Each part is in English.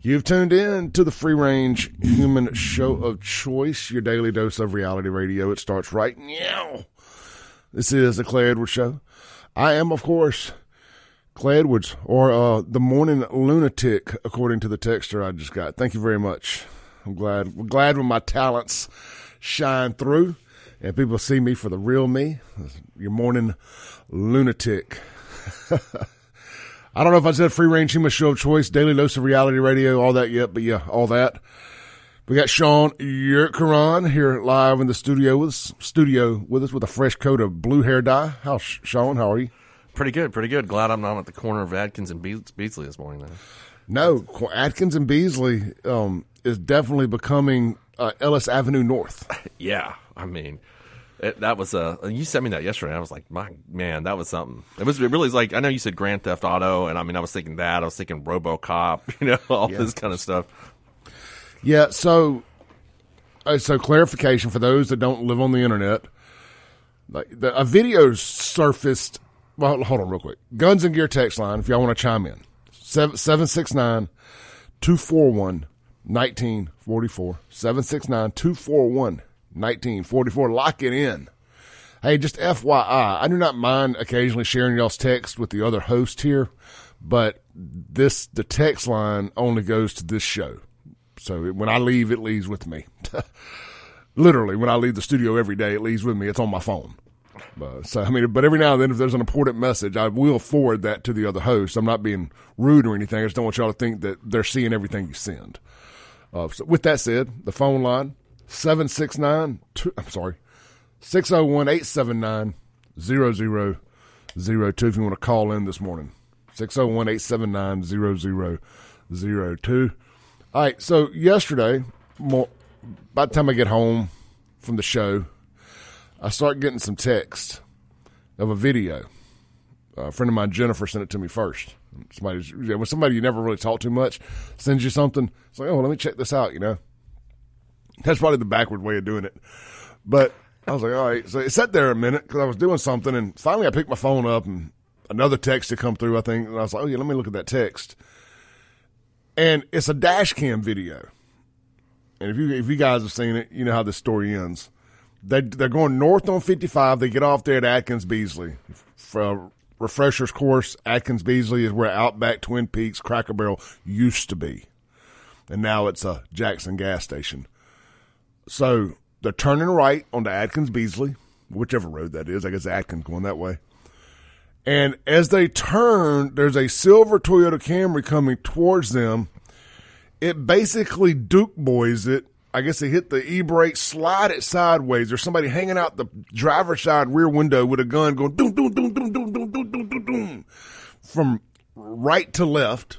You've tuned in to the free range human show of choice, your daily dose of reality radio. It starts right now. This is the Clay Edwards Show. I am, of course, Clay Edwards, or uh, the morning lunatic, according to the texture I just got. Thank you very much. I'm glad. Glad when my talents shine through and people see me for the real me. Your morning lunatic. I don't know if I said free range human show of choice, daily dose of reality radio, all that yet, but yeah, all that. We got Shaun Yurtkuran here live in the studio with us, studio with us with a fresh coat of blue hair dye. How's Shaun? How are you? Pretty good, pretty good. Glad I'm not at the corner of Adkins and Beasley this morning. Then. No, Atkins and Beasley um, is definitely becoming uh, Ellis Avenue North. yeah, I mean, it, that was a. Uh, you sent me that yesterday. I was like, my man, that was something. It was it really like I know you said Grand Theft Auto, and I mean I was thinking that. I was thinking RoboCop, you know, all yeah. this kind of stuff. Yeah. So, uh, so clarification for those that don't live on the internet, like the, a video surfaced. Well, hold on real quick. Guns and Gear text line. If y'all want to chime in, seven seven six nine two four one 1944 769 241 1944. Lock it in. Hey, just FYI, I do not mind occasionally sharing y'all's text with the other host here, but this, the text line only goes to this show. So when I leave, it leaves with me. Literally, when I leave the studio every day, it leaves with me. It's on my phone. So I mean, but every now and then, if there's an important message, I will forward that to the other host. I'm not being rude or anything. I just don't want y'all to think that they're seeing everything you send. Uh, so with that said, the phone line 769 I'm sorry 601-879-0002 if you want to call in this morning. 601-879-0002 all right so yesterday more, by the time I get home from the show I start getting some text of a video. A friend of mine Jennifer sent it to me first. Somebody when somebody you never really talk too much sends you something. It's like oh let me check this out you know that's probably the backward way of doing it. But I was like, all right. So it sat there a minute because I was doing something, and finally I picked my phone up, and another text had come through. I think, and I was like, oh yeah, let me look at that text. And it's a dash cam video. And if you if you guys have seen it, you know how the story ends. They they're going north on 55. They get off there at Atkins Beasley. For uh, refreshers course, Atkins Beasley is where Outback Twin Peaks Cracker Barrel used to be, and now it's a Jackson gas station. So they're turning right onto Atkins Beasley, whichever road that is. I guess Atkins going that way. And as they turn, there's a silver Toyota Camry coming towards them. It basically Duke boys it. I guess they hit the e brake, slide it sideways. There's somebody hanging out the driver's side rear window with a gun going doom, doom, doom, doom, doom, doom, doom, doom, doom, doom, from right to left.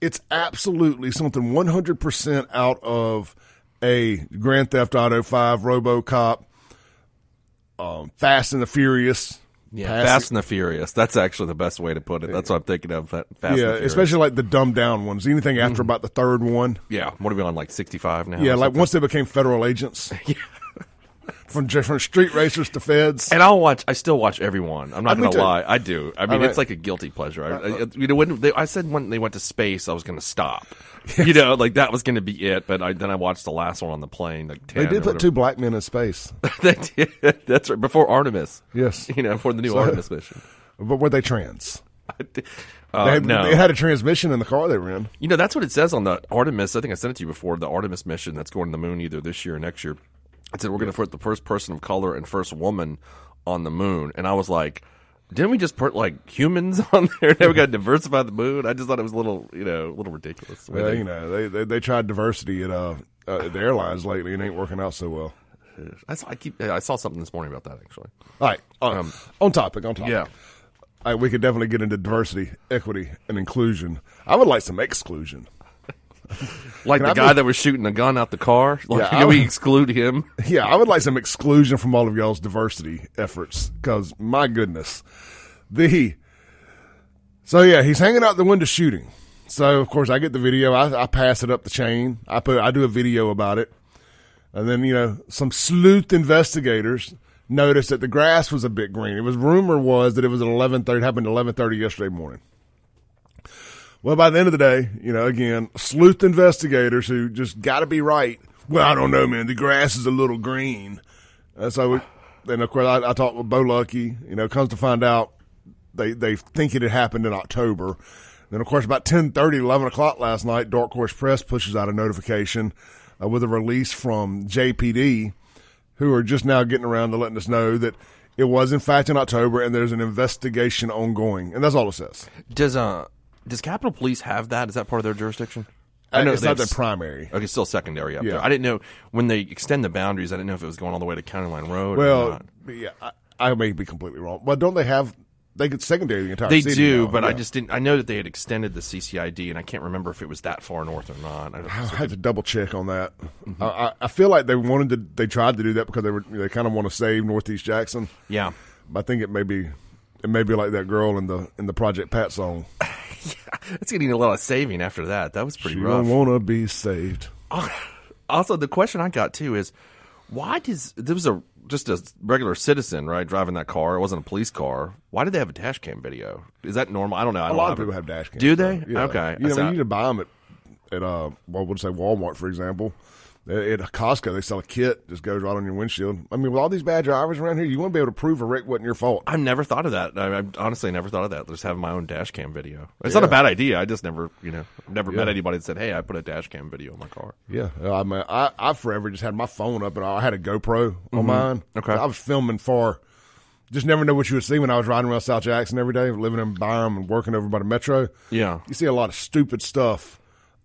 It's absolutely something 100% out of a Grand Theft Auto 5, RoboCop, um, Fast and the Furious. Yeah, Fast and the Furious. That's actually the best way to put it. That's what I'm thinking of. Fast yeah, especially like the dumbed down ones. Anything after mm-hmm. about the third one. Yeah, what are we on like 65 now? Yeah, like once they became federal agents. yeah. From different street racers to feds, and I'll watch. I still watch everyone. I'm not gonna lie, I do. I mean, it's like a guilty pleasure. I, I, you know, when they, I said when they went to space, I was gonna stop. you know, like that was going to be it. But I, then I watched the last one on the plane. Like they did put two black men in space. they did. That's right. Before Artemis. Yes. You know, for the new so, Artemis mission. But were they trans? Uh, they, had, no. they had a transmission in the car they were in. You know, that's what it says on the Artemis. I think I sent it to you before. The Artemis mission that's going to the moon either this year or next year. It said we're going to put the first person of color and first woman on the moon, and I was like didn't we just put like humans on there? Now we got to diversify the mood. I just thought it was a little, you know, a little ridiculous. Well, they, you know, they, they, they tried diversity at uh, uh, the airlines lately, and it ain't working out so well. I saw, I keep I saw something this morning about that actually. All right, uh, um, on topic, on topic. Yeah, right, we could definitely get into diversity, equity, and inclusion. I would like some exclusion. like Can the I guy be, that was shooting a gun out the car. Like, yeah, can would, we exclude him? Yeah, I would like some exclusion from all of y'all's diversity efforts because my goodness, the so yeah, he's hanging out the window shooting. So of course I get the video. I, I pass it up the chain. I put I do a video about it, and then you know some sleuth investigators noticed that the grass was a bit green. It was rumor was that it was at eleven thirty. Happened eleven thirty yesterday morning. Well, by the end of the day, you know, again, sleuth investigators who just got to be right. Well, I don't know, man. The grass is a little green. So, then of course, I, I talked with Bo Lucky. You know, comes to find out they they think it had happened in October. Then, of course, about 10.30, 11 o'clock last night, Dark Horse Press pushes out a notification uh, with a release from JPD, who are just now getting around to letting us know that it was in fact in October and there's an investigation ongoing, and that's all it says. Does uh does Capitol Police have that? Is that part of their jurisdiction? I know it's not their primary. Okay, still secondary up Yeah. there. I didn't know when they extend the boundaries. I didn't know if it was going all the way to County Line Road. or Well, not. yeah, I, I may be completely wrong, but don't they have? They could secondary the entire. they city do, now. but I just didn't. I know that they had extended the CCID, and I can't remember if it was that far north or not. I, I had to double check on that. Mm-hmm. I, I, I feel like they wanted to. They tried to do that because they were. They kind of want to save Northeast Jackson. yeah, But I think it may be. It may be like that girl in the in the Project Pat song. it's getting a lot of saving after that. That was pretty You rough. don't want to be saved. Also, the question I got too is why does there was a just a regular citizen right driving that car? It wasn't a police car. Why did they have a dash cam video? Is that normal? I don't know. I A don't lot of it. people have dash cams. Do they? Yeah. Okay. You know, So- you need to buy them at at uh, well, what would say Walmart, for example. At Costco, they sell a kit just goes right on your windshield. I mean, with all these bad drivers around here, you want to be able to prove a wreck wasn't your fault. I've never thought of that. I, I honestly never thought of that. Just having my own dash cam video. It's not a bad idea. I just never, you know, never met anybody that said, "Hey, I put a dash cam video in my car." Yeah, I mean, I I forever just had my phone up and I had a GoPro on mine. Mm-hmm. Okay. I was filming for. Just never know what you would see when I was riding around South Jackson every day, living in Byram and working over by the metro. Yeah. you see a lot of stupid stuff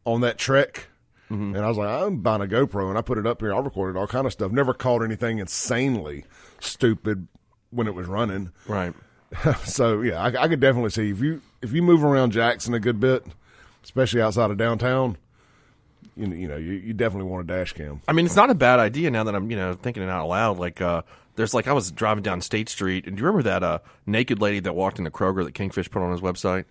on that trek. Mm-hmm. And I was like, I'm buying a GoPro, and I put it up here. I recorded all kind of stuff. Never caught anything insanely stupid when it was running. Right. so yeah, I, I could definitely see if you if you move around Jackson a good bit, especially outside of downtown, you, you know you, you definitely want a dash cam. I mean, it's not a bad idea now that I'm, you know, thinking it out loud. Like, uh, there's like I was driving down State Street, and do you remember that uh, naked lady that walked into Kroger that Kingfish put on his website?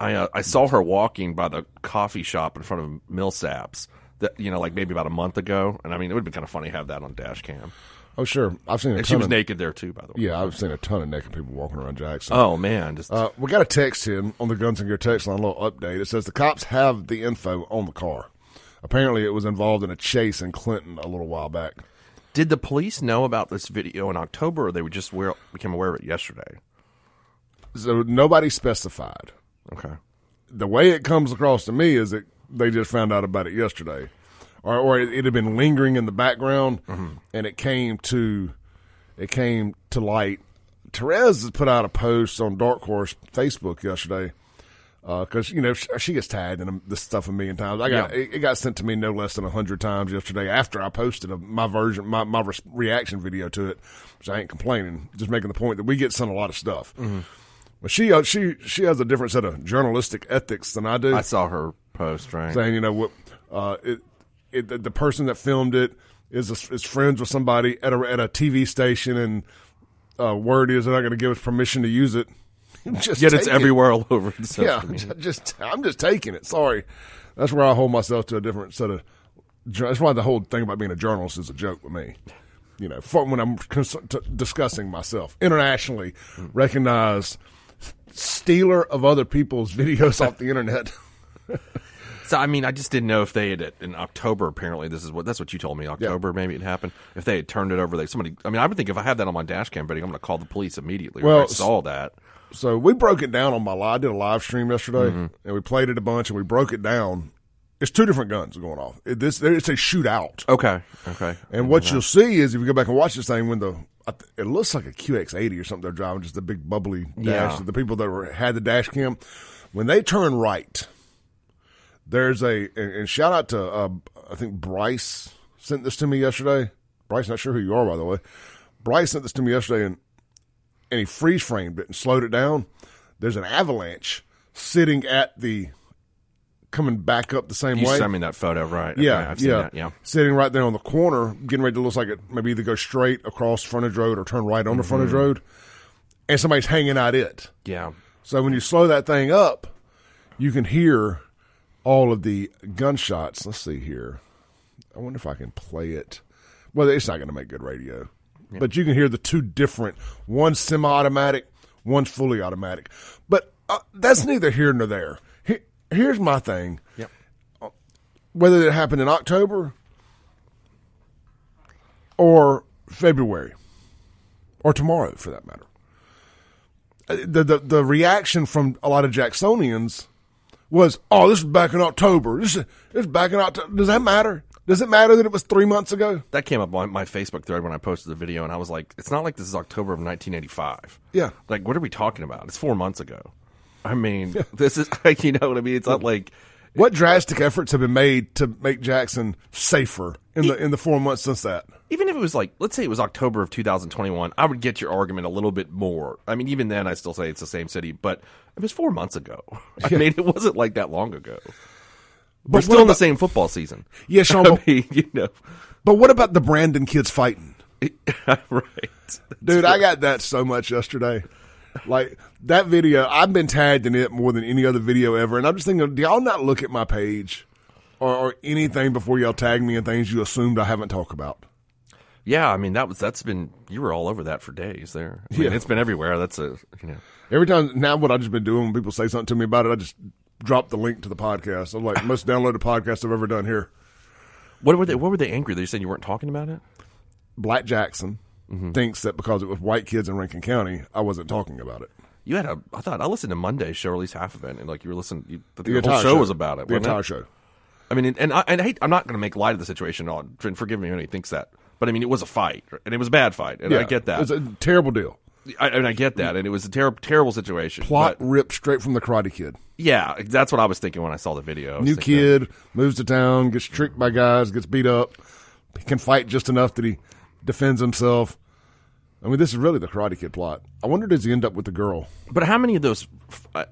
I uh, I saw her walking by the coffee shop in front of Millsaps. That you know, like maybe about a month ago, and I mean, it would be kind of funny to have that on dash cam. Oh sure, I've seen a And ton she was of naked there too, by the way. yeah, I've seen a ton of naked people walking around Jackson. Oh man, just Uh, we got a text in on the Guns and Gear text line, a little update. It says the cops have the info on the car. Apparently, it was involved in a chase in Clinton a little while back. did the police know about this video in October, or they were just aware, became aware of it yesterday? So nobody specified. Okay. The way it comes across to me is that they just found out about it yesterday, or or it, it had been lingering in the background, mm-hmm. and it came to it came to light. Therese has put out a post on Dark Horse Facebook yesterday uh, because you know she, she gets tagged in this stuff a million times. I got Yeah. it, it got sent to me no less than a hundred times yesterday after I posted a, my version, my my res- reaction video to it. Which I ain't complaining, just making the point that we get sent a lot of stuff. Mm-hmm. But she uh, she she has a different set of journalistic ethics than I do I saw her post. Right. saying, you know, what uh, it, it, the, the person that filmed it is is friends with somebody at a at a TV station, and uh, word is they're not going to give us permission to use it. just Yet it's it. everywhere all over Yeah, media. just I'm just taking it. Sorry, that's where I hold myself to a different set of. That's why the whole thing about being a journalist is a joke with me. You know, for, when I'm cons- t- discussing myself internationally recognized stealer of other people's videos off the internet. So I mean, I just didn't know if they had it in October. Apparently, this is what that's what you told me. October, maybe it happened. If they had turned it over, they somebody. I mean, I would think if I had that on my dash cam video, I'm going to call the police immediately. Well, I saw that. So we broke it down on my live. I did a live stream yesterday, mm-hmm. and we played it a bunch, and we broke it down. It's two different guns going off. It, this it's a shootout, Okay, okay. and what you'll see is if you go back and watch this thing, when the it looks like a QX80 or something they're driving, just a big bubbly dash. Yeah. The people that were had the dash cam, when they turn right, there's a and, and shout out to uh, I think Bryce sent this to me yesterday. Bryce, not sure who you are by the way. Bryce sent this to me yesterday, and and he freeze framed it and slowed it down. There's an avalanche sitting at the coming back up the same You way. sent me that photo, right? Okay, Yeah, I've seen yeah, that. Yeah. Sitting right there on the corner, getting ready to look like it maybe either go straight across frontage road or turn right on the frontage road, and somebody's hanging out it. Yeah. So when you slow that thing up, you can hear all of the gunshots. Let's see here. I wonder if I can play it. Well, it's not going to make good radio, but you can hear the two different. One semi-automatic, one's fully automatic. But uh, that's neither here nor there. He, here's my thing. Yep. Whether it happened in October or February or tomorrow, for that matter, uh, the the, the reaction from a lot of Jacksonians was, "Oh, this is back in October. This is, this is back in October." Does that matter? Does it matter that it was three months ago? That came up on my Facebook thread when I posted the video, and I was like, "It's not like this is October of 1985." Yeah. Like, what are we talking about? It's four months ago. I mean, this is like, you know what I mean? It's not like What drastic efforts have been made to make Jackson safer in the in the four months since that? even if it was like, let's say it was October of 2021, I would get your argument a little bit more. I mean, even then, I still say it's the same city, but it was four months ago. I mean, it wasn't like that long ago. We're what still in the same football season. Yeah, Shaun, I mean, you know, but what about the Brandon kids fighting? right? Dude, I got that so much yesterday. Like that video, I've been tagged in it more than any other video ever, and I'm just thinking, do y'all not look at my page or, or anything before y'all tag me in things you assumed I haven't talked about? Yeah, I mean that was that's been you were all over that for days there. I mean, Yeah. it's been everywhere. That's a you know. Every time now, what I've just been doing when people say something to me about it, I just drop the link to the podcast. I'm like most downloaded podcast I've ever done here. What were they? What were they angry? They said you weren't talking about it. Black Jackson mm-hmm. thinks that because it was white kids in Rankin County, I wasn't talking about it. You had a. I thought I listened to Monday's show, or at least half of it, and like you were listening. You, the, The whole entire show, was about it. The entire it? show. I mean, and, and I, and I hate. I'm not going to make light of the situation. On and forgive me when he thinks that, but I mean, it was a fight, and it was a bad fight, and I get that. It's a terrible deal. I, and I get that, and it was a terrible, terrible situation. Plot but, ripped straight from the Karate Kid. yeah, that's what I was thinking when I saw the video. New kid moves to town, gets tricked by guys, gets beat up. He can fight just enough that he defends himself. I mean, this is really the Karate Kid plot. I wonder does he end up with the girl? But how many of those? I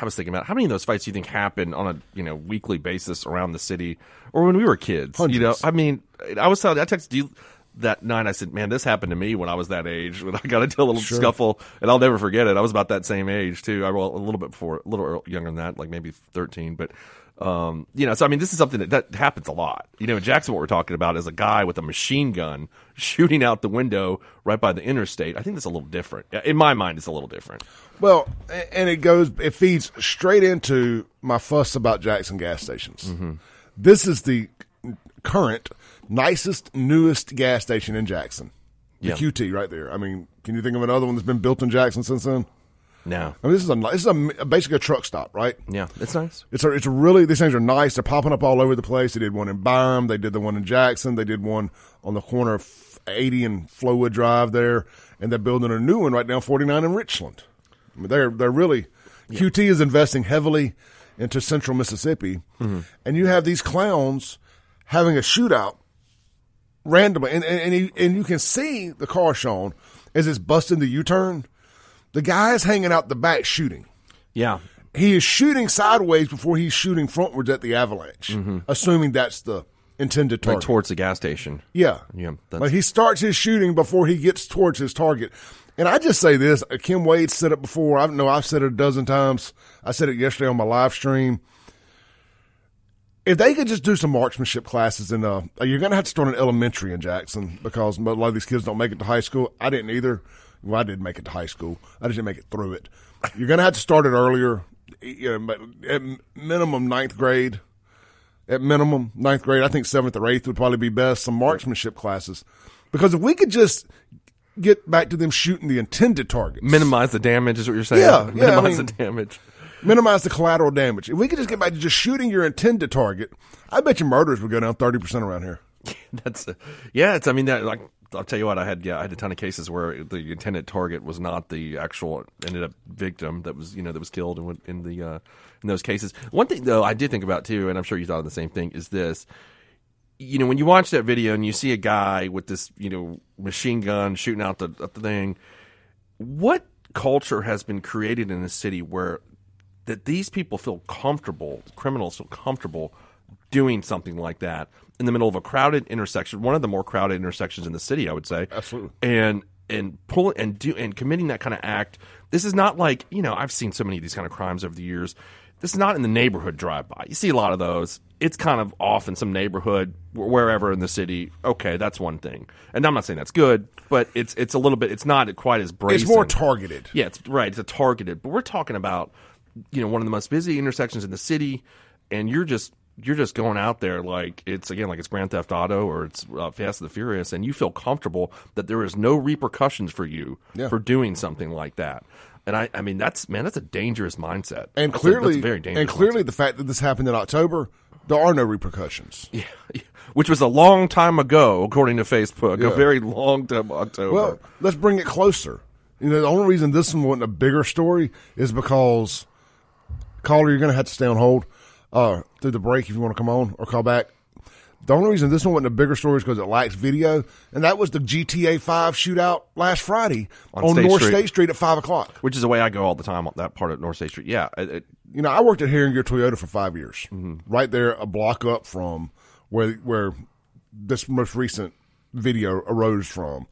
I was thinking about how many of those fights do you think happen on a you know weekly basis around the city, or when we were kids? Hundreds. You know, I mean, I was telling, I texted you that night. I said, "Man, this happened to me when I was that age. When I got into a little scuffle, and I'll never forget it. I was about that same age too. I well, a little bit before, a little younger than that, like maybe thirteen, but." Um, you know, so I mean, this is something that, that happens a lot. You know, in Jackson, what we're talking about is a guy with a machine gun shooting out the window right by the interstate. I think that's a little different. In my mind, it's a little different. Well, and it goes, it feeds straight into my fuss about Jackson gas stations. Mm-hmm. This is the current nicest, newest gas station in Jackson. The Yeah. QT right there. I mean, can you think of another one that's been built in Jackson since then? No. I mean, this is a this is a, basically a truck stop, right? Yeah, it's nice. It's a, it's really these things are nice. They're popping up all over the place. They did one in Byram. They did the one in Jackson. They did one on the corner of 80 and Flowood Drive there, and they're building a new one right now, 49 in Richland. I mean, they're they're really QT is investing heavily into Central Mississippi, mm-hmm. and you have these clowns having a shootout randomly, and and and, he, and you can see the car shown as it's busting the U turn. The guy is hanging out the back shooting Yeah. he is shooting sideways before he's shooting frontwards at the avalanche, assuming that's the intended Like target. towards the gas station. yeah, Yeah, that's- Like he starts his shooting before he gets towards his target. And I just say this: uh, Kim Wade said it before. I know I've said it a dozen times. I said it yesterday on my live stream. If they could just do some marksmanship classes in, uh, you're going to have to start an elementary in Jackson because a lot of these kids don't make it to high school. I didn't either. Well, I didn't make it to high school. I just didn't make it through it. You're going to have to start it earlier. You know, but at minimum ninth grade. At minimum ninth grade, I think seventh or eighth would probably be best. Some marksmanship classes, because if we could just get back to them shooting the intended targets, Minimize the damage is what you're saying. Yeah, yeah, I Minimize mean- the damage. minimize the collateral damage. If we could just get back to just shooting your intended target, I bet your murders would go down thirty percent around here. That's uh, yeah. It's I mean that like I'll tell you what I had yeah I had a ton of cases where the intended target was not the actual ended up victim that was you know that was killed in in the uh, in those cases. One thing though I did think about too, and I'm sure you thought of the same thing, is this. You know, when you watch that video and you see a guy with this, you know, machine gun shooting out the, the thing, what culture has been created in a city where that these people feel comfortable, criminals feel comfortable doing something like that in the middle of a crowded intersection, one of the more crowded intersections in the city, I would say. Absolutely. And and pull and do and committing that kind of act. This is not like you know I've seen so many of these kind of crimes over the years. This is not in the neighborhood drive by. You see a lot of those. It's kind of off in some neighborhood wherever in the city. Okay, that's one thing. And I'm not saying that's good, but it's it's a little bit. It's not quite as brazen. It's more targeted. Yeah, it's right. It's a targeted, but we're talking about you know, one of the most busy intersections in the city, and you're just you're just going out there like it's again like it's Grand Theft Auto or it's uh, Fast and the Furious, and you feel comfortable that there is no repercussions for you Yeah. for doing something like that. And I, I mean, that's man, that's a dangerous mindset. And That's clearly, a very dangerous. and clearly, the fact that this happened in October, there are no repercussions. yeah, which was a long time ago, according to Facebook, Yeah. a very long time October. Well, let's bring it closer. You know, the only reason this one wasn't a bigger story is because caller, you're going to have to stay on hold uh, through the break if you want to come on or call back. The only reason this one wasn't a bigger story is because it lacks video, and that was the GTA Five shootout last Friday On on, State North Street. State Street at five o'clock. which is the way I go all the time on that part of North State Street. Yeah, it, it- You know, I worked at Herrin-Gear Toyota for five years, right there, a block up from where where this most recent video arose from.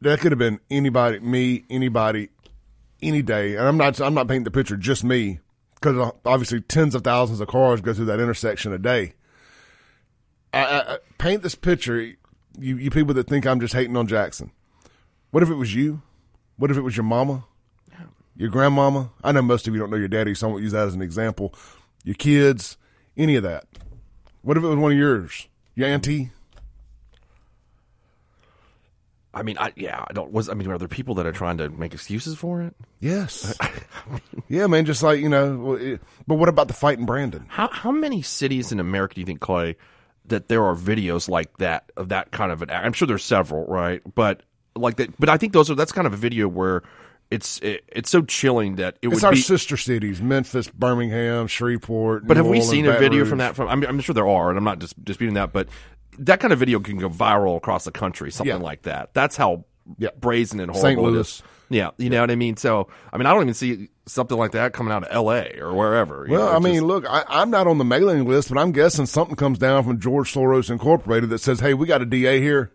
That could have been anybody, me, anybody, any day. And I'm not I'm not painting the picture just me because uh, obviously tens of thousands of cars go through that intersection a day. I, I, I paint this picture, you you people that think I'm just hating on Jackson. What if it was you? What if it was your mama? Your grandmama? I know most of you don't know your daddy, so I won't use that as an example. Your kids, any of that. What if it was one of yours? Your auntie? I mean, I yeah, I don't was. I mean, are there people that are trying to make excuses for it? Yes. yeah, man. Just like you know. it- But what about the fight in Brandon? How how many cities in America do you think, Clay, that there are videos like that of that kind of an? I'm sure there's several, right? But like that. But I think those are that's kind of a video where it's it, it's so chilling that it It's would our be. sister cities: Memphis, Birmingham, Shreveport. But have New we Orleans, seen a Baton video Rouge. from that? From I'm, I'm sure there are, and I'm not just disputing that. But that kind of video can go viral across the country, something Yeah. like that. That's how Yeah. brazen and horrible it Louis. is. Yeah, you know what I mean. So I mean, I don't even see something like that coming out of L.A. or wherever. Well, know, I mean, just- look, I, I'm not on the mailing list, but I'm guessing something comes down from George Soros Incorporated that says, "Hey, we got a DA here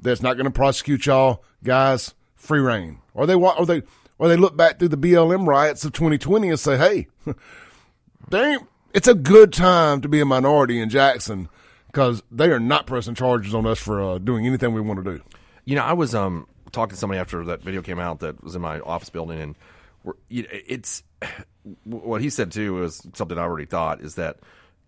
that's not going to prosecute y'all, guys. Free reign." Or they or they or they look back through the BLM riots of 2020 and say, "Hey, damn, it's a good time to be a minority in Jackson." Because they are not pressing charges on us for uh, doing anything we want to do. You know, I was um talking to somebody after that video came out that was in my office building, and we're, it's what he said too was something I already thought is that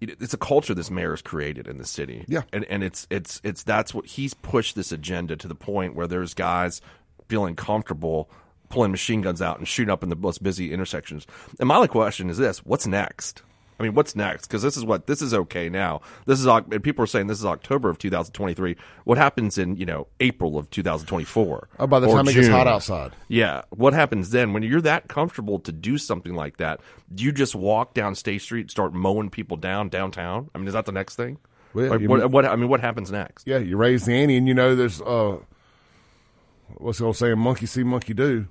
it's a culture this mayor has created in the city. Yeah. and and it's it's it's that's what he's pushed this agenda to the point where there's guys feeling comfortable pulling machine guns out and shooting up in the most busy intersections. And my only question is this: What's next? I mean, what's next? Because this is what this is okay now. This is and people are saying this is October of 2023. What happens in you know April of 2024? Oh, by the time it gets hot outside. Yeah. What happens then when you're that comfortable to do something like that? Do you just walk down State Street, and start mowing people down downtown? I mean, is that the next thing? Well, Like, what, mean- what? I mean, what happens next? Yeah, you raise the ante, and you know there's uh, what's the old saying? Monkey see, monkey do.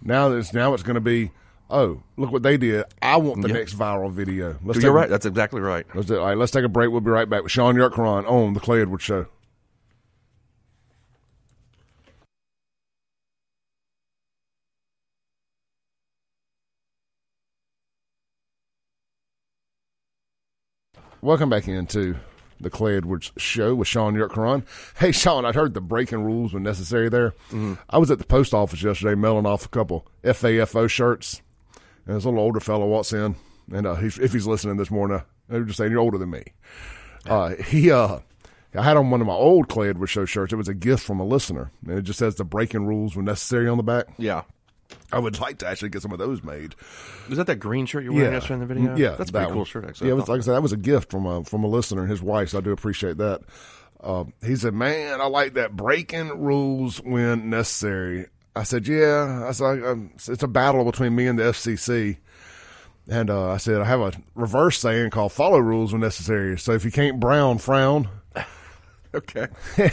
Now there's now it's going to be. Oh, look what they did! I want the Yeah. next viral video. Let's You're take right. That's exactly right. Let's do, all right, let's take a break. We'll be right back with Shaun Yurtkuran on the Clay Edwards Show. Welcome back into the Clay Edwards Show with Shaun Yurtkuran. Hey, Shaun, I heard the breaking rules when necessary there. Mm-hmm. I was at the post office yesterday mailing off a couple FAFO shirts. And this little older fellow walks in, and uh, he's, if he's listening this morning, uh, they're just saying you're older than me. Uh, he, uh, I had on one of my old Clay Edwards show shirts. It was a gift from a listener, and it just says the breaking rules when necessary on the back. Yeah. I would like to actually get some of those made. Was that that green shirt you were wearing yesterday in the video? Yeah, that's a that pretty cool one. shirt. Actually, Yeah, was, like I said, that was a gift from a from a listener and his wife. So I do appreciate that. Uh, he said, "Man, I like that breaking rules when necessary." I said, "Yeah." I said, um, "It's a battle between me and the FCC." And uh, I said, "I have a reverse saying called follow rules when necessary. So if you can't brown, frown." okay.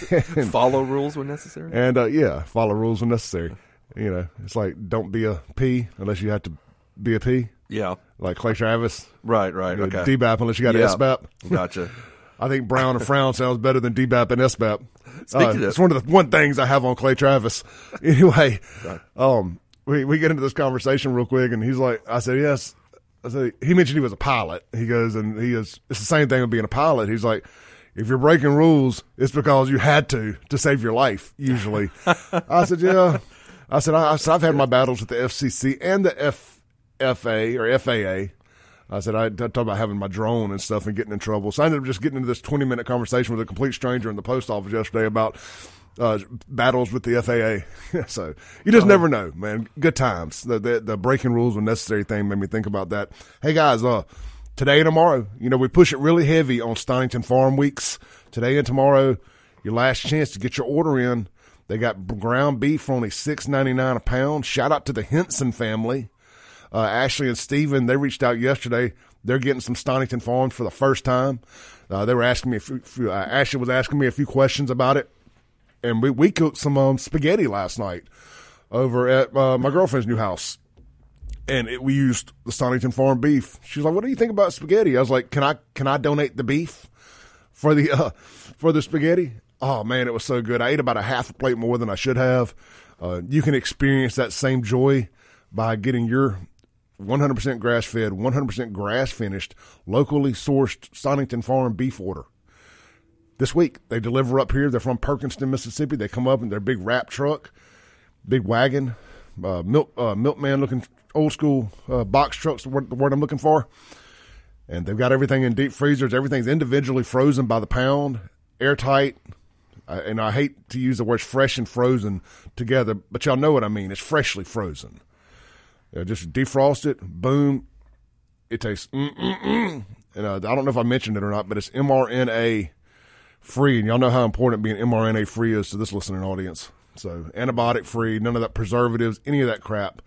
Follow rules when necessary. And uh, yeah, follow rules when necessary. You know, it's like don't be a P unless you have to be a P, Yeah. like Clay Travis. Right. Right. Okay. DBAP unless you got Yeah. an SBAP. Gotcha. I think brown and frown sounds better than DBAP and SBAP. Uh, it's one of the one things I have on Clay Travis. Anyway, um, we we get into this conversation real quick, and he's like, I said, yes. I said he mentioned he was a pilot. He goes, and he is. It's the same thing with being a pilot. He's like, if you're breaking rules, it's because you had to to save your life. Usually, I said, yeah. I said, I, I said, I've had my battles with the FCC and the FA or FAA. I said I, talked about having my drone and stuff and getting in trouble. So I ended up just getting into this twenty minute conversation with a complete stranger in the post office yesterday about uh, battles with the FAA. so you just never know, man. Good times. The, the, the breaking rules when necessary thing made me think about that. Hey guys, uh, today and tomorrow, you know, we push it really heavy on Stonington Farm Weeks. Today and tomorrow, your last chance to get your order in. They got ground beef for only six ninety nine a pound. Shout out to the Henson family. Uh, Ashley and Steven, they reached out yesterday. They're getting some Stonington Farms for the first time. Uh, they were asking me, a few, uh, Ashley was asking me a few questions about it and we, we cooked some um, spaghetti last night over at uh, my girlfriend's new house. And it, we used the Stonington Farm beef. She's like, "What do you think about spaghetti?" I was like, "Can I can I donate the beef for the uh, for the spaghetti?" Oh man, it was so good. I ate about a half a plate more than I should have. Uh, you can experience that same joy by getting your 100% grass fed, 100% grass finished, locally sourced Stonington Farm beef order this week. They deliver up here. They're from Perkinston, Mississippi. They come up in their big wrap truck, big wagon, uh, milk uh, milkman looking old school uh, box trucks. The word, the word I'm looking for. And they've got everything in deep freezers. Everything's individually frozen by the pound, airtight. and I hate to use the words fresh and frozen together, but y'all know what I mean. It's freshly frozen. Uh, just defrost it, boom. It tastes, mm-mm-mm. and uh, I don't know if I mentioned it or not, but it's mRNA free. And y'all know how important being mRNA free is to this listening audience. So antibiotic free, none of that preservatives, any of that crap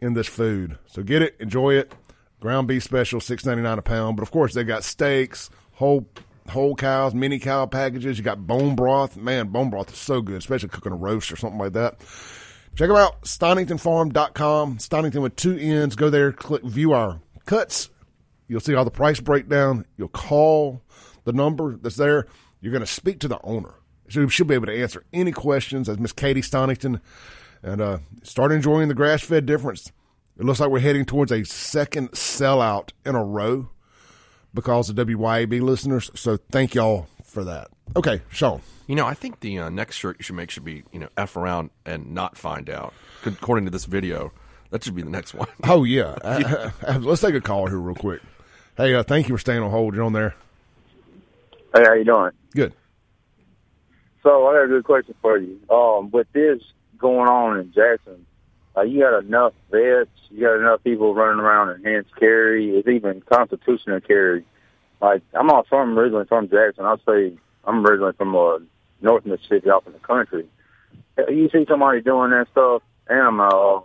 in this food. So get it, enjoy it. Ground beef special, six ninety nine a pound. But of course, they got steaks, whole whole cows, mini cow packages. You got bone broth. Man, bone broth is so good, especially cooking a roast or something like that. Check them out, StoningtonFarm.com. Stonington with two N's. Go there, click view our cuts. You'll see all the price breakdown. You'll call the number that's there. You're going to speak to the owner. So she'll be able to answer any questions as Miss Katie Stonington and uh, start enjoying the grass fed difference. It looks like we're heading towards a second sellout in a row because of WYAB listeners. So thank y'all for that. Okay, Shaun. You know, I think the uh, next shirt you should make should be, you know, F around and not find out. According to this video, that should be the next one. Oh, yeah. yeah. let's take a call here real quick. Hey, uh, thank you for staying on hold. You're on there. Hey, how you doing? Good. So I got a good question for you. Um, with this going on in Jackson, uh, you got enough vets, you got enough people running around in hands carry, it's even constitutional carry. Like I'm not from originally from Jackson. I'll say I'm originally from uh, North Mississippi, out in the country. You see somebody doing that stuff, and I'm a,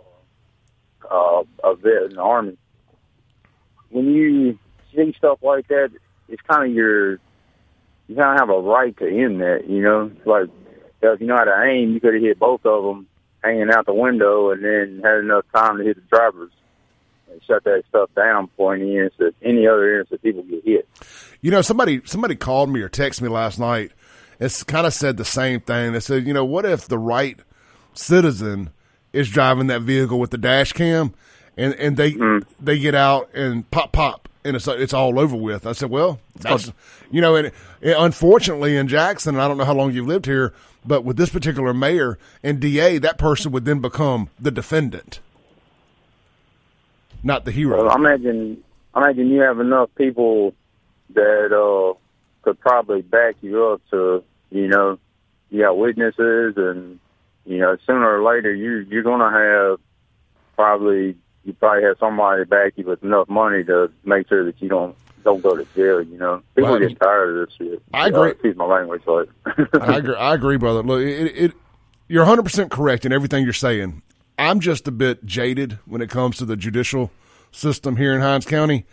uh, a vet in the army. When you see stuff like that, it's kind of your you kind of have a right to end that, you know. Like, if you know how to aim, you could have hit both of them hanging out the window and then had enough time to hit the drivers and shut that stuff down before any instance, any other instance people get hit. You know, somebody somebody called me or texted me last night. It's kind of said the same thing. They said, you know, what if the right citizen is driving that vehicle with the dash cam, and and they mm-hmm. they get out and pop pop and it's it's all over with. I said, well, that's you know, and, and unfortunately in Jackson, I don't know how long you've lived here, but with this particular mayor and DA, that person would then become the defendant, not the hero. Well, I imagine, I imagine you have enough people that uh, could probably back you up to, you know, you got witnesses, and you know, sooner or later you you're gonna have probably you probably have somebody back you with enough money to make sure that you don't don't go to jail. You know, people well, get tired of this shit. I agree. Uh, excuse my language, but I agree. I agree, brother. Look, it, it you're 100 percent correct in everything you're saying. I'm just a bit jaded when it comes to the judicial system here in Hinds County,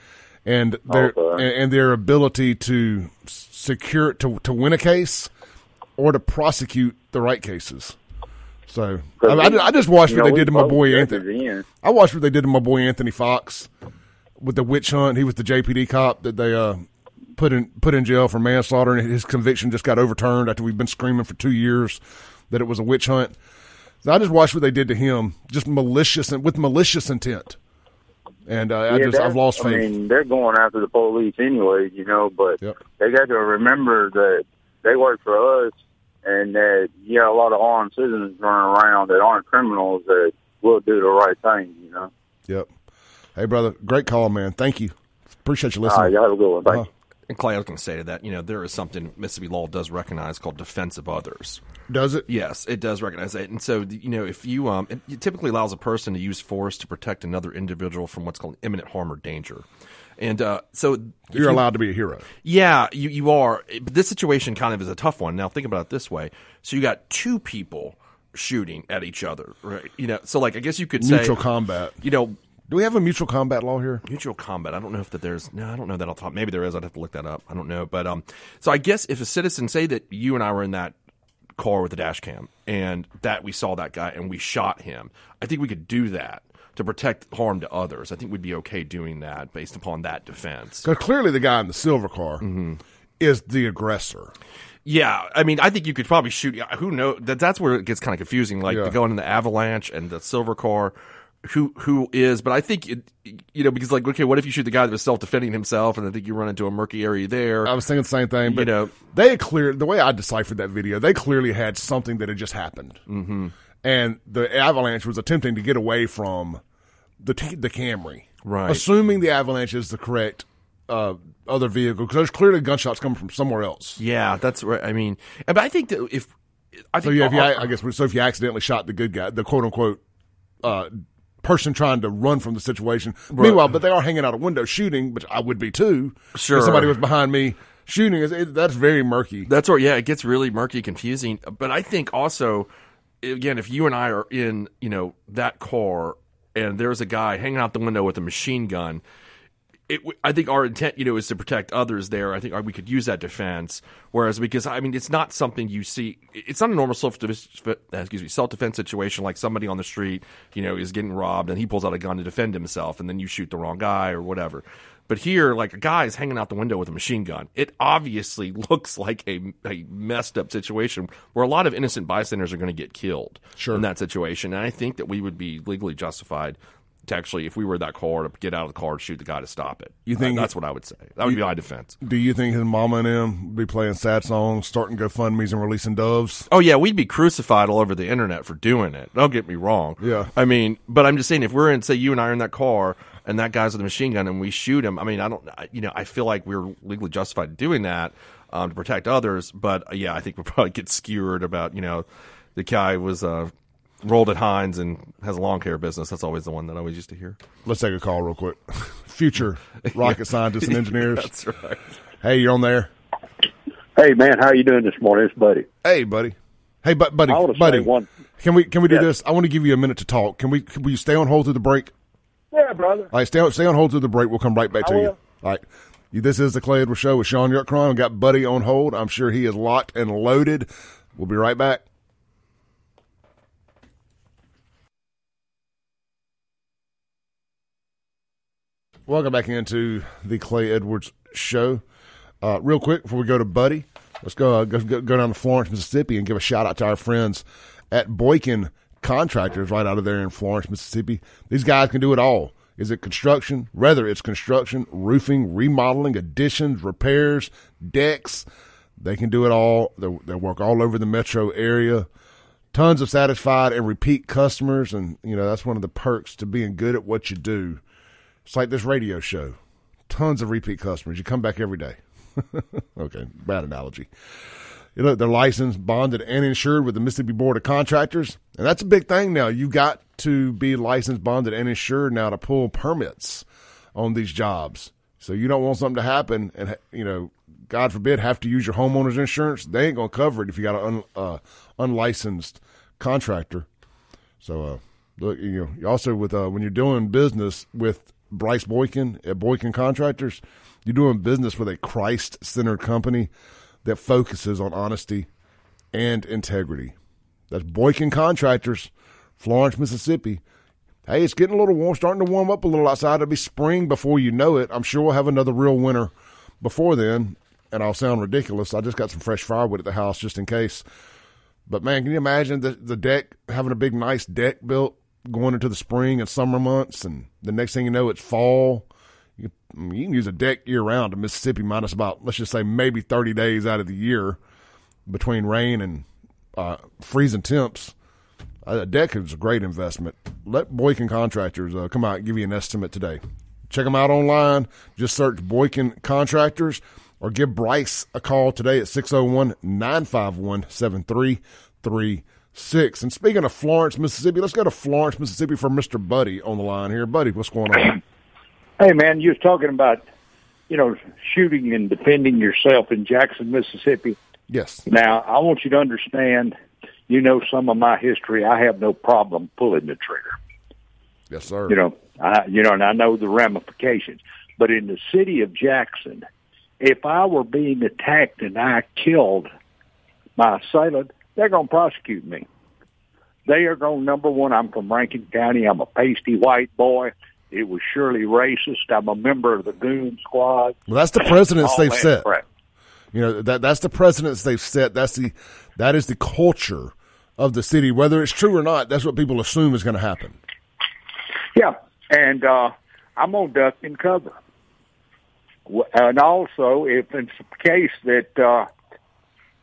and their okay. and, and their ability to secure to to win a case or to prosecute the right cases. So I, I, I, just watched what know, they did to my boy Anthony. I watched what they did to my boy Anthony Fox with the witch hunt. He was the JPD cop that they uh, put in put in jail for manslaughter, and his conviction just got overturned after we've been screaming for two years that it was a witch hunt. So I just watched what they did to him, just malicious and with malicious intent. And uh, yeah, I just I've lost faith. I mean, they're going after the police anyway, you know, but yep. they got to remember that they work for us and that you got a lot of armed citizens running around that aren't criminals that will do the right thing. You know. Yep. Hey, brother, great call, man. Thank you. Appreciate you listening. right, y'all have a good one. Thank Uh-huh. you. And Clay, I was going to say to that, you know, there is something Mississippi law does recognize called defense of others. Does it? Yes, it does recognize that, and so you know, if you um, it, it typically allows a person to use force to protect another individual from what's called imminent harm or danger, and uh, so You're you- allowed to be a hero. Yeah, you you are, but this situation kind of is a tough one. Now think about it this way: so you got two people shooting at each other, right? You know, so like I guess you could say Mutual combat. You know, Do we have a mutual combat law here? mutual combat. I don't know if that there's no, I don't know that I'll talk. Maybe there is. I'd have to look that up. I don't know, but um, so I guess if a citizen say that you and I were in that car with the dash cam and that we saw that guy and we shot him, I think we could do that to protect harm to others. I think we'd be okay doing that based upon that defense. Because clearly the guy in the silver car Mm-hmm. is the aggressor. Yeah, I mean, I think you could probably shoot. Who knows? That that's where it gets kind of confusing. Like Yeah. the going in the avalanche and the silver car. Who who is? But I think it, you know because like okay, what if you shoot the guy that was self defending himself, and I think you run into a murky area there. I was thinking the same thing, but You know- they had clear the way I deciphered that video. They clearly had something that had just happened, mm-hmm. and the avalanche was attempting to get away from the t- the Camry, Right. Assuming the avalanche is the correct uh, other vehicle, because there's clearly gunshots coming from somewhere else. yeah, that's right. I mean, but I think that if I So think yeah, if you, I guess so. If you accidentally shot the good guy, the quote unquote uh, person trying to run from the situation. Meanwhile, but they are hanging out a window shooting, which I would be too. Sure. If somebody was behind me shooting. It, it, that's very murky. That's where, yeah, it gets really murky, confusing. But I think also, again, if you and I are in, you know, that car and there's a guy hanging out the window with a machine gun, it, I think our intent, you know, is to protect others there. I think we could use that defense. Whereas, because I mean, it's not something you see. It's not a normal self uh, excuse me self defense situation like somebody on the street, you know, is getting robbed and he pulls out a gun to defend himself, and then you shoot the wrong guy or whatever. But here, like a guy is hanging out the window with a machine gun. It obviously looks like a, a messed up situation where a lot of innocent bystanders are going to get killed Sure. in that situation. And I think that we would be legally justified to actually, if we were that car, to get out of the car and shoot the guy to stop it. You think- Uh, that's what I would say? That would be my defense. Do you think his mama and him would be playing sad songs, starting GoFundMe's and releasing doves? Oh yeah, we'd be crucified all over the internet for doing it. Don't get me wrong. Yeah. I mean, but I'm just saying, if we're in, say, you and I are in that car, and that guy's with a machine gun, and we shoot him. I mean, I don't, you know, I feel like we're legally justified in doing that um, to protect others. But uh, yeah, I think we'll probably get skewered about, you know, the guy was uh, rolled at Hinds and has a lawn care business. That's always the one that I always used to hear. Let's take a call real quick. Future rocket scientists and engineers. That's right. Hey, you're on there. Hey man, how are you doing this morning? It's Buddy. Hey, buddy. Hey, bu- buddy, I buddy. one- Can we can we do Yeah. this? I want to give you a minute to talk. Can we? Can, will you stay on hold through the break? Yeah, brother. All right, stay on, stay on hold through the break. We'll come right back I to you. will. All right. This is the Clay Edwards Show with Shaun Yurtkuran. We got Buddy on hold. I'm sure he is locked and loaded. We'll be right back. Welcome back into the Clay Edwards Show. Uh, real quick before we go to Buddy, let's go, uh, go go down to Florence, Mississippi, and give a shout out to our friends at Boykin Contractors right out of there in Florence, Mississippi. These guys can do it all. Is it construction? Whether it's construction, roofing, remodeling, additions, repairs, decks, they can do it all. They work all over the metro area. Tons of satisfied and repeat customers, and you know that's one of the perks to being good at what you do. It's like this radio show. Tons of repeat customers. You come back every day. okay, bad analogy. You know, they're licensed, bonded, and insured with the Mississippi Board of Contractors. And that's a big thing now. You got to be licensed, bonded, and insured now to pull permits on these jobs. So you don't want something to happen and, you know, God forbid, have to use your homeowner's insurance. They ain't going to cover it if you got an un, uh, unlicensed contractor. So, uh, look, you know, also with uh, when you're doing business with Bryce Boykin at Boykin Contractors, you're doing business with a Christ-centered company that focuses on honesty and integrity. That's Boykin Contractors, Florence, Mississippi. Hey, it's getting a little warm, starting to warm up a little outside. It'll be spring before you know it. I'm sure we'll have another real winter before then. And I'll sound ridiculous. I just got some fresh firewood at the house just in case. But man, can you imagine the the deck having a big nice deck built going into the spring and summer months, and the next thing you know, it's fall. You, you can use a deck year round in Mississippi, minus about let's just say maybe thirty days out of the year between rain and uh, freezing temps. A deck is a great investment. Let Boykin Contractors uh, come out and give you an estimate today. Check them out online. Just search Boykin Contractors or give Bryce a call today at 601 951 7336. And speaking of Florence, Mississippi, let's go to Florence, Mississippi for Mr. Buddy on the line here. Buddy, what's going on? Hey, man, you was talking about, you know, shooting and defending yourself in Jackson, Mississippi. Yes. Now, I want you to understand, you know some of my history. I have no problem pulling the trigger. Yes, sir. You know, I, you know, and I know the ramifications. But in the city of Jackson, if I were being attacked and I killed my assailant, they're going to prosecute me. They are going, number one, I'm from Rankin County. I'm a pasty white boy. It was surely racist. I'm a member of the goon squad. Well, that's the precedents All they've set. crap. You know that that's the precedents they've set. That's the that is the culture of the city. Whether it's true or not, that's what people assume is going to happen. Yeah, and uh, I'm on duck and cover. And also, if it's the case that uh,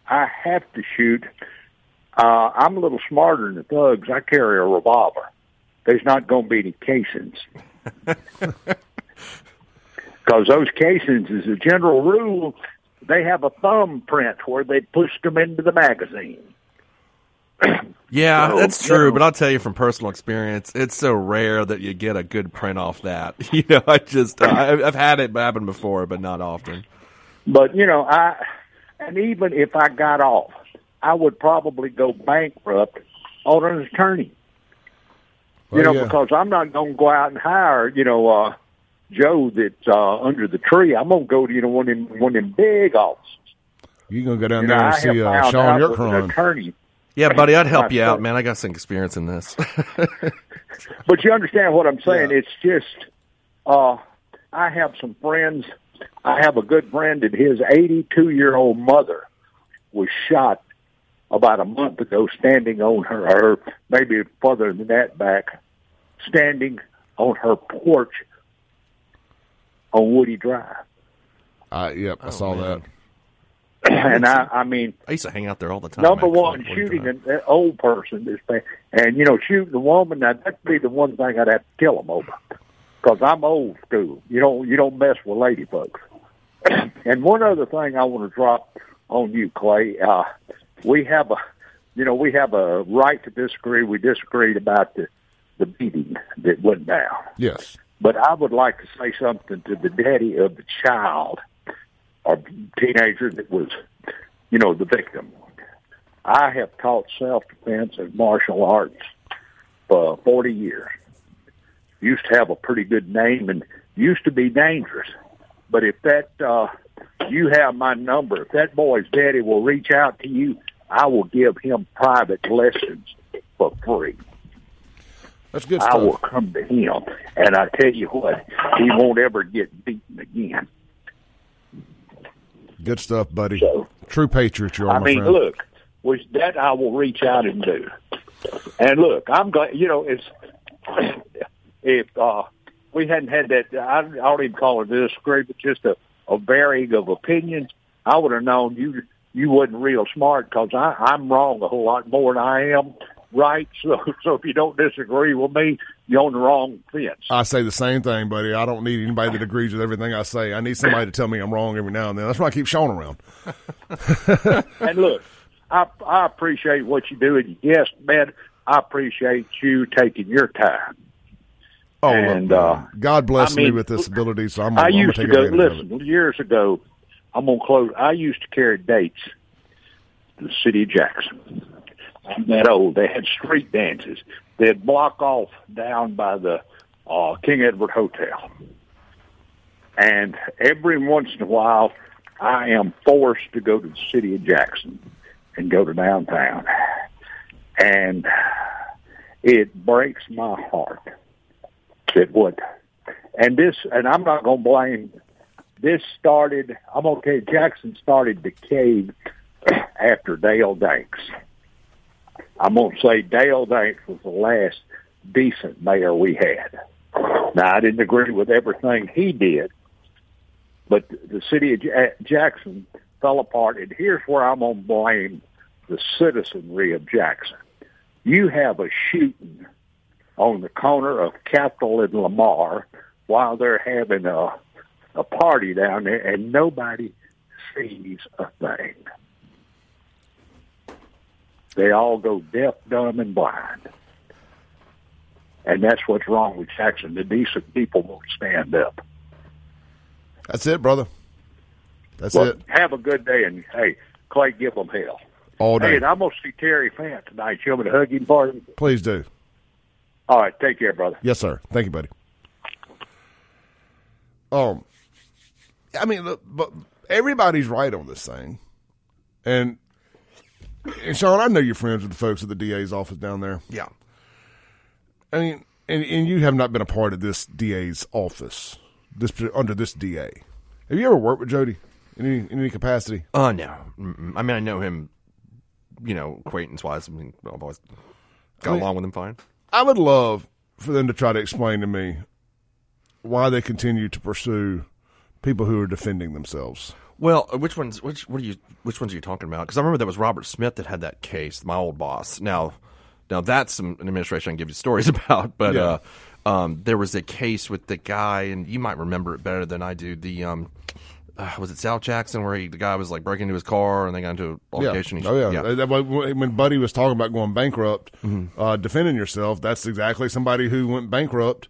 I have to shoot, uh, I'm a little smarter than the thugs. I carry a revolver. There's not going to be any casings. Because those casings, as a general rule, they have a thumbprint where they pushed them into the magazine. Yeah, So, that's you true. know- But I'll tell you from personal experience, it's so rare that you get a good print off that. You know, I just I, I've had it happen before, but not often. But you know, I and even if I got off, I would probably go bankrupt on an attorney. Well, you know, yeah. because I'm not going to go out and hire you know uh Joe that's uh, under the tree. I'm going to go to you know one of them one of them big offices. You're going to go down You there know, and I see uh, Shaun out with Yurtkuran. attorney. Yeah, buddy, I'd help you out, man. I got some experience in this. But you understand what I'm saying? Yeah. It's just, uh, I have some friends. I have a good friend that his 82 year old mother was shot about a month ago, standing on her, or maybe further than that back, standing on her porch on Woody Drive. Uh, yep, I saw man. that. and I, I mean, I used to hang out there all the time. Number actually, one, shooting drive. an, an old person is bad. And, you know, shooting the woman, now, that'd be the one thing I'd have to kill them over. Because I'm old school. You don't, you don't mess with lady folks. and one other thing I want to drop on you, Clay. Uh, we have a, you know, we have a right to disagree. We disagreed about the, the beating that went down. Yes. But I would like to say something to the daddy of the child or teenager that was, you know, the victim. I have taught self-defense and martial arts for 40 years. Used to have a pretty good name and used to be dangerous. But if that, uh, you have my number, if that boy's daddy will reach out to you, I will give him private lessons for free. That's good I will come to him, and I tell you what, he won't ever get beaten again. Good stuff, buddy. So- True patriot you are, I mean, friend. look, was that I will reach out and do. And look, I'm glad. You know, it's if uh, we hadn't had that, I, I don't even call it a disagreement, just a, a varying of opinions. I would have known you you wasn't real smart because I'm wrong a whole lot more than I am right. So, so if you don't disagree with me, you're on the wrong fence. I say the same thing, buddy. I don't need anybody that agrees with everything I say. I need somebody to tell me I'm wrong every now and then. That's why I keep Shaun around. and look, I I appreciate what you do, and yes, man, I appreciate you taking your time. Oh, And, uh, God bless I mean, me with this ability, so I'm, I I'm going used to go. it. Listen, years ago, I'm gonna close. I used to carry dates to the city of Jackson. I'm that old. They had street dances. They'd block off down by the uh, King Edward Hotel, and every once in a while, I am forced to go to the city of Jackson and go to downtown, and it breaks my heart that what and this and I'm not gonna blame this started I'm gonna tell you Jackson started to cave after Dale Danks. I'm gonna say Dale Danks was the last decent mayor we had. Now I didn't agree with everything he did, but the city of Ja- Jackson fell apart and here's where I'm gonna blame the citizenry of Jackson. You have a shooting on the corner of Capitol and Lamar while they're having a a party down there, and nobody sees a thing. They all go deaf, dumb, and blind. And that's what's wrong with Jackson. The decent people won't stand up. That's it, brother. That's Well, it. have a good day, and hey, Clay, give them hell. All Hey, day. and I'm gonna see Terry Fant tonight. You want me to hug him for you? Please do. All right, take care, brother. Yes, sir. Thank you, buddy. Um, I mean, look, but everybody's right on this thing, and and Shaun, I know you're friends with the folks at the DA's office down there. Yeah. I mean, and and you have not been a part of this DA's office, this under this DA. Have you ever worked with Jody in any in any capacity? Uh, no. Mm-mm. I mean, I know him, you know, acquaintance wise. I mean, I've always got I mean- along with him fine. I would love for them to try to explain to me why they continue to pursue people who are defending themselves. Well, uh, which ones? Which what are you? Which ones are you talking about? Because I remember that was Robert Smith that had that case. My old boss. Now, now that's some, an administration I can give you stories about. But Yeah. uh, um, there was a case with the guy, and you might remember it better than I do. The um, uh, was it South Jackson where he, the guy was like breaking into his car and they got into an altercation? He- Oh yeah. That- when when Buddy was talking about going bankrupt, Mm-hmm. uh, defending yourself, that's exactly somebody who went bankrupt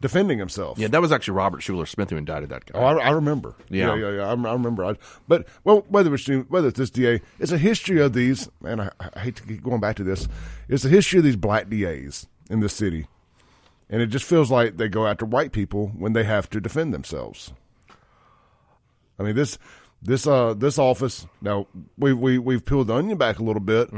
defending himself. Yeah, that was actually Robert Shuler Smith who indicted that guy. Oh, I, I remember. Yeah. yeah, yeah. yeah. I, I remember. I, but well, whether it's whether it's this DA, it's a history of these. And I, I hate to keep going back to this. It's a history of these black DAs in this city, and it just feels like they go after white people when they have to defend themselves. I mean this this uh this office now we we we've peeled the onion back a little bit,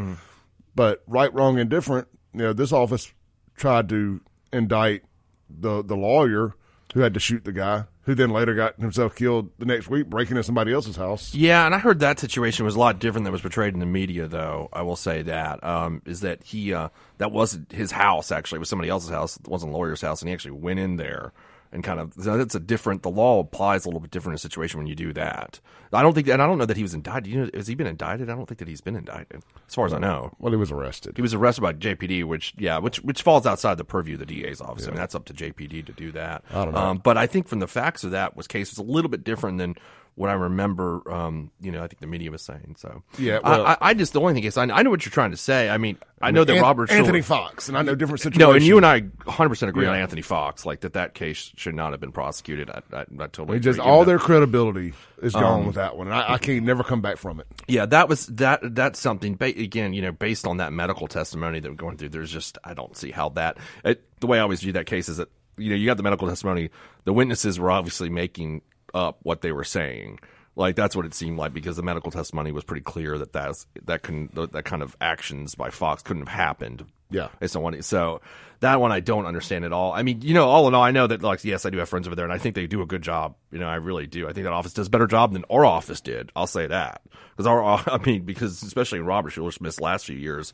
but right, wrong, and different. You know, this office tried to indict the the lawyer who had to shoot the guy, who then later got himself killed the next week breaking into somebody else's house. Yeah, and I heard that situation was a lot different than was portrayed in the media, though. I will say that um, is that he uh, that wasn't his house. Actually, it was somebody else's house. It wasn't a lawyer's house, and he actually went in there and kind of. That's a different. The law applies a little bit different in a situation when you do that. I don't think, and I don't know that he was indicted. You know, has he been indicted? I don't think that he's been indicted, as far as I know. Well, he was arrested. He was arrested by JPD, which yeah, which which falls outside the purview of the DA's office. I mean, that's up to JPD to do that. I don't know. Um, but I think from the facts of that was case was a little bit different than what I remember. Um, you know, I think the media was saying. So Yeah, I- well- I, I just the only thing is I, I know what you're trying to say. I mean, I know that An- Robert Anthony Fox, and I know different situations. no, and you and I 100 percent agree on Anthony Fox. Like that, that case should not have been prosecuted. I, I, I totally just all their credibility is Um, gone with that one, and I, I can't never come back from it. Yeah, that was that. That's something. Ba- again, you know, based on that medical testimony that we're going through, there's just I don't see how that. It, the way I always view that case is that you know you got the medical testimony. The witnesses were obviously making up what they were saying. Like that's what it seemed like because the medical testimony was pretty clear that that's that can that kind of actions by Fox couldn't have happened. Yeah. it's on what he, so that one I don't understand at all. I mean, you know, all in all, I know that like yes, I do have friends over there, and I think they do a good job. You know, I really do. I think that office does a better job than our office did. I'll say that because our, I mean, because especially in Robert Shuler Smith's last few years,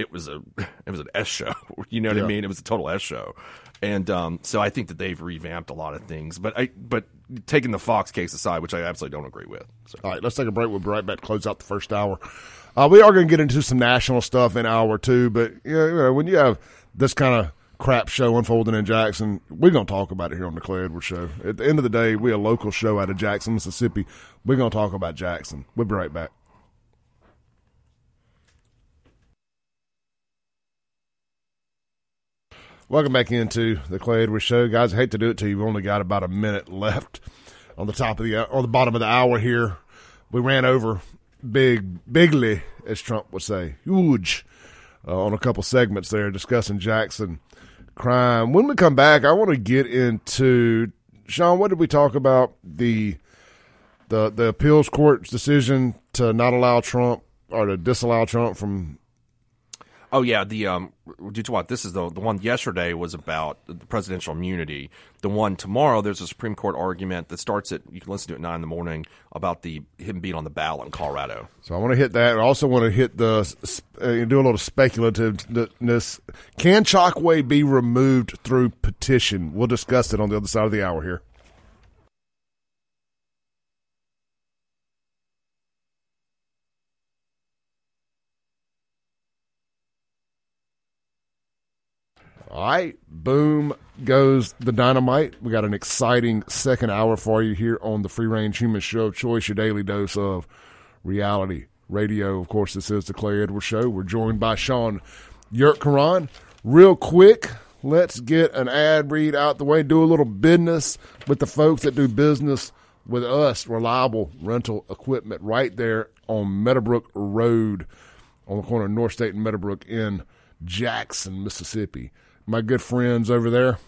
it was a it was an S show. You know what Yeah. I mean? It was a total S show, and um, so I think that they've revamped a lot of things. But I but taking the Fox case aside, which I absolutely don't agree with. So. All right, let's take a break. We'll be right back to close out the first hour. Uh, we are going to get into some national stuff in hour two, but you know, you know, when you have this kind of crap show unfolding in Jackson, we're going to talk about it here on the Clay Edwards Show. At the end of the day, we're a local show out of Jackson, Mississippi. We're going to talk about Jackson. We'll be right back. Welcome back into the Clay Edwards Show, guys. I hate to do it to you. We've only got about a minute left on the top of the on the bottom of the hour here. We ran over big, bigly, as Trump would say, huge, uh, on a couple segments there discussing Jackson crime. When we come back, I want to get into Shaun. What did we talk about the the the appeals court's decision to not allow Trump or to disallow Trump from Oh yeah, the um, due to what this is the the one yesterday was about the presidential immunity. The one tomorrow there's a Supreme Court argument that starts at you can listen to it at nine in the morning about the him being on the ballot in Colorado. So I want to hit that. I also want to hit the uh, do a little speculativeness. Can Chokwe be removed through petition? We'll discuss it on the other side of the hour here. All right, boom goes the dynamite. We got an exciting second hour for you here on the Free Range Human Show of Choice, your daily dose of reality radio. Of course, this is the Clay Edwards Show. We're joined by Shaun Yurtkuran. Real quick, let's get an ad read out the way, do a little business with the folks that do business with us, reliable rental equipment right there on Meadowbrook Road on the corner of North State and Meadowbrook in Jackson, Mississippi my good friends over there.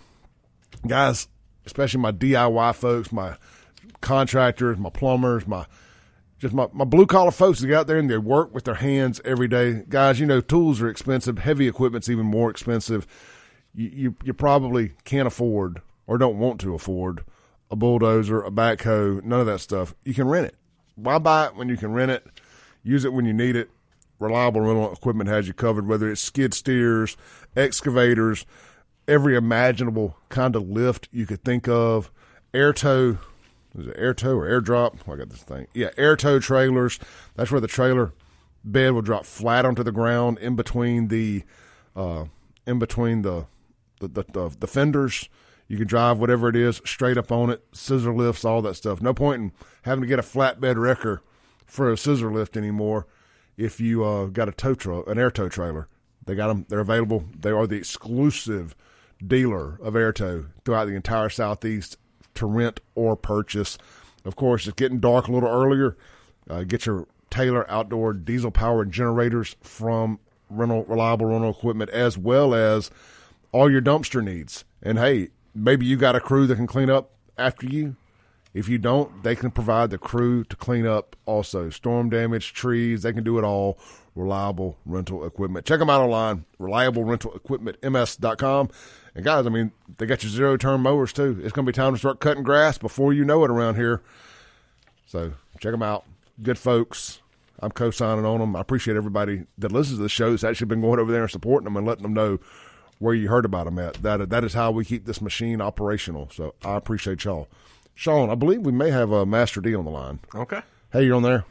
Guys, especially my DIY folks, my contractors, my plumbers, my just my, my blue collar folks that get out there and they work with their hands every day. Guys, you know, tools are expensive. Heavy equipment's even more expensive. You, you, you probably can't afford or don't want to afford a bulldozer, a backhoe, none of that stuff. You can rent it. Why buy it when you can rent it? Use it when you need it. Reliable rental equipment has you covered, whether it's skid steers, excavators, every imaginable kind of lift you could think of, air tow. Is it air tow or air drop? Oh, I got this thing. Yeah, air tow trailers. That's where the trailer bed will drop flat onto the ground in between the uh, in between the the, the the, the fenders. You can drive whatever it is straight up on it, scissor lifts, all that stuff. No point in having to get a flatbed wrecker for a scissor lift anymore if you uh, got a tow truck, an air tow trailer. They got them. They're available. They are the exclusive dealer of Airtow throughout the entire Southeast to rent or purchase. Of course, it's getting dark a little earlier. Uh, get your Taylor outdoor diesel powered generators from rental reliable rental equipment as well as all your dumpster needs. And hey, maybe you got a crew that can clean up after you. If you don't, they can provide the crew to clean up also. Storm damage, trees, they can do it all reliable rental equipment. Check them out online, reliable rental equipment, reliablerentalequipmentms.com. And guys, I mean, they got your zero turn mowers too. It's going to be time to start cutting grass before you know it around here. So check them out. Good folks. I'm co-signing on them. I appreciate everybody that listens to the show that's actually been going over there and supporting them and letting them know where you heard about them at. That that is how we keep this machine operational. So I appreciate y'all. Shaun, I believe we may have a Master D on the line. Okay. Hey, you're on there.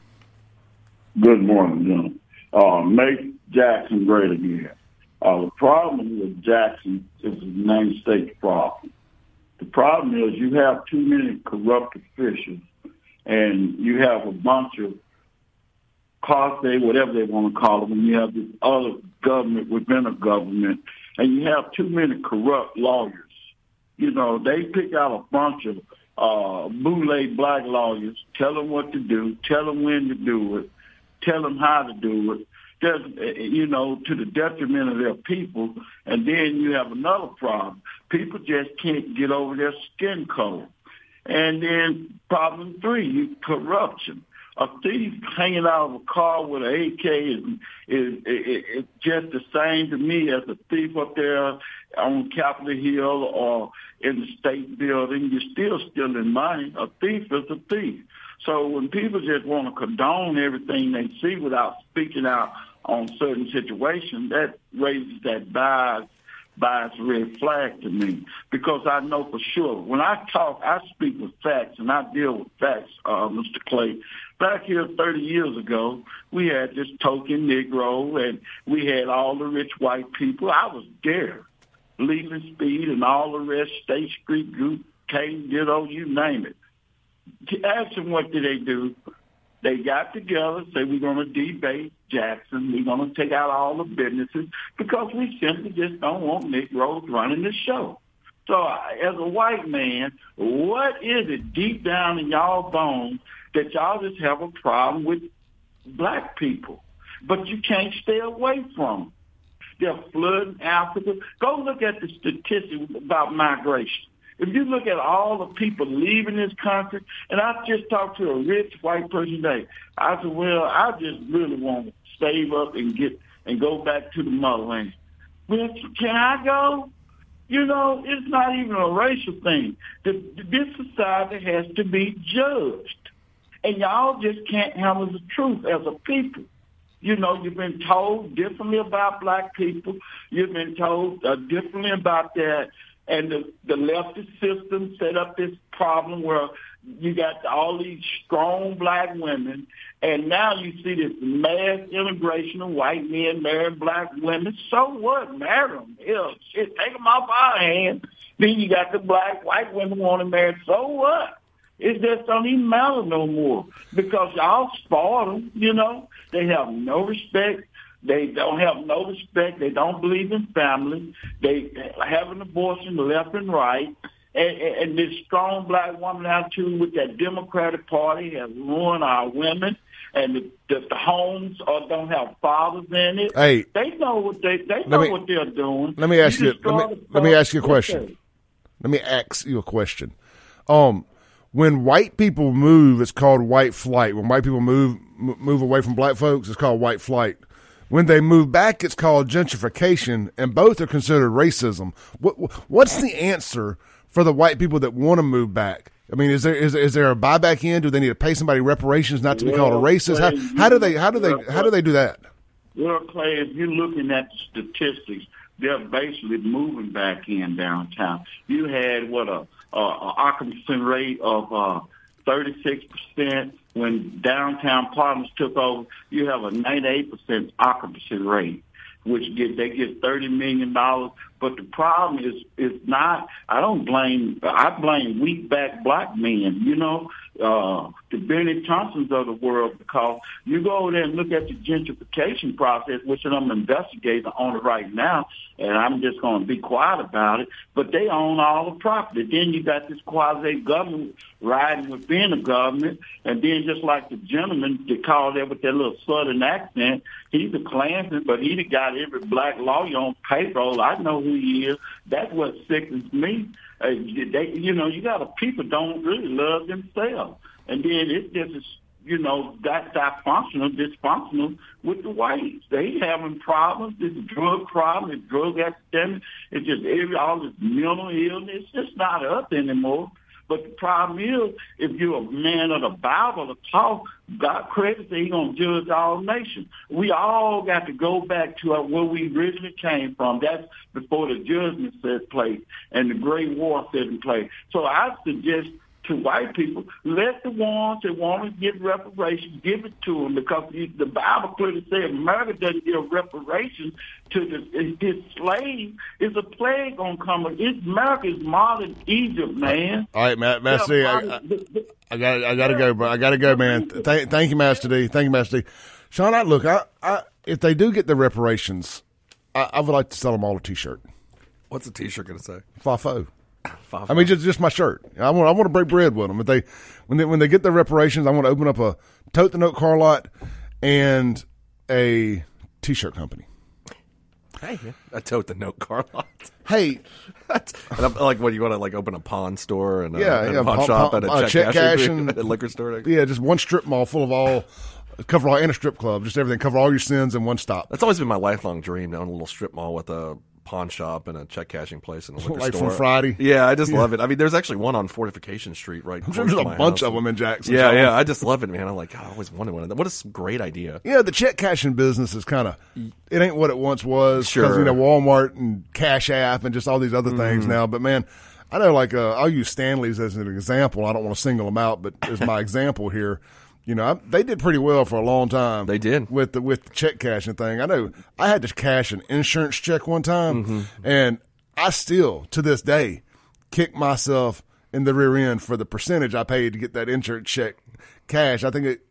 Good morning, gentlemen uh, make Jackson great again. Uh, the problem with Jackson is the United States problem. The problem is you have too many corrupt officials, and you have a bunch of CARSA, whatever they want to call them, and you have this other government within a government, and you have too many corrupt lawyers. You know, they pick out a bunch of uh, boule black lawyers, tell them what to do, tell them when to do it, tell them how to do it, just, you know, to the detriment of their people. And then you have another problem. People just can't get over their skin color. And then problem three, corruption. A thief hanging out of a car with an AK is, is, is, is just the same to me as a thief up there on Capitol Hill or in the state building. You're still stealing money. A thief is a thief. So when people just want to condone everything they see without speaking out on certain situations, that raises that bias, bias red flag to me because I know for sure when I talk, I speak with facts and I deal with facts, uh, Mr. Clay. Back here 30 years ago, we had this token Negro and we had all the rich white people. I was there. Leland Speed and all the rest, State Street Group, Kane Ditto, you name it ask them what did they do. They got together, say we're going to debate Jackson. We're going to take out all the businesses because we simply just don't want Negroes running the show. So as a white man, what is it deep down in y'all bones that y'all just have a problem with black people, but you can't stay away from them? They're flooding Africa. Go look at the statistics about migration. If you look at all the people leaving this country, and I just talked to a rich white person today, I said, well, I just really want to save up and get and go back to the motherland. Well, can I go? You know, it's not even a racial thing. The, this society has to be judged. And y'all just can't handle the truth as a people. You know, you've been told differently about black people. You've been told uh, differently about that and the, the leftist system set up this problem where You got all these strong black women, and now you see this mass immigration of white men marrying black women. So what? Marry them. Hell, shit, take them off our hands. Then you got the black white women want to marry. So what? It just don't even matter no more because y'all spoil them. You know, they have no respect. They don't have no respect. They don't believe in family. They have an abortion left and right. And, and this strong black woman out too with that Democratic Party has ruined our women. And the, the, the homes are, don't have fathers in it. Hey. they know what they they know me- what they're doing. Let me ask you. destroy Let me, let me ask you a Okay. question. Let me ask you a question. Um, when white people move, it's called white flight. When white people move move away from black folks, it's called white flight. When they move back, it's called gentrification, and both are considered racism. What what's the answer for the white people that want to move back? I mean, is there is, is there a buyback in? Do they need to pay somebody reparations not to be called a racist? How, well, how do they how do they how do they do that? Well, Clay, if you're looking at the statistics, they're basically moving back in downtown. You had what a, a, a occupancy rate of uh, 36 percent when downtown partners took over. You have a 98 percent occupancy rate, which get they get 30 million dollars. But the problem is is not. I don't blame. I blame weak back black men. You know, uh, the Bennie Thompsons of the world because you go over there and look at the gentrification process, which I'm investigating on it right now, and I'm just going to be quiet about it. But they own all the property. Then you got this quasi government riding within the government, and then just like the gentleman that called there with that little southern accent, he's a Klansman, but he's got every black lawyer on payroll. I know who he is. That's what sickens me. Uh, they, you know, you got a people don't really love themselves, and then it's just, you know, that dysfunctional, dysfunctional with the whites. They having problems. This drug problem, this drug epidemic. It's just every all this mental illness. It's just not us anymore. But the problem is, if you're a man of the Bible to talk, God credits that He's going to judge all nations. We all got to go back to where we originally came from. That's before the judgment set place and the Great War set in place. So I suggest to white people, let the ones that want to get reparations, give it to them because the Bible clearly says America doesn't give reparations to the, his slave. It's a plague on coming. It's America is modern Egypt, man. All right, Matt, Master D, I, I, I got I got to go, bro. I got to go, man. Thank, thank you, Master D. Thank you, Master D. Shaun, I, look, I, I, if they do get the reparations, I, I would like to sell them all a T-shirt. What's the T-shirt going to say? Fafo. I mean, just just my shirt. I want I want to break bread with them. If they when they when they get their reparations, I want to open up a tote the note car lot and a T-shirt company. Hey, I tote the note car lot. Hey, and I'm, like, what you want to like open a pawn store and a, Yeah, and yeah, a pawn pawn- shop pawn- and a uh, check, check cashing, cashing. a liquor store. yeah, just one strip mall full of all cover all and a strip club, just everything, cover all your sins in one stop. That's always been my lifelong dream to own a little strip mall with a pawn shop and a check cashing place and a liquor Like from. Friday? Yeah, I just love it. I mean, there's actually one on Fortification Street right. I'm sure there's a bunch house. of them in Jackson. Yeah, yeah, I just love it, man. I'm like, God, I always wanted one of them. What a great idea. Yeah, the check cashing business is kind of it ain't what it once was. Sure. you know Walmart and Cash App and just all these other things Mm-hmm. now. But man, I know like uh, I'll use Stanley's as an example. I don't want to single them out, but as my example here, you know I, they did pretty well for a long time. They did. with the with the check cashing thing. I know I had to cash an insurance check one time, Mm-hmm. and I still to this day kick myself in the rear end for the percentage I paid to get that insurance check cash. I think it.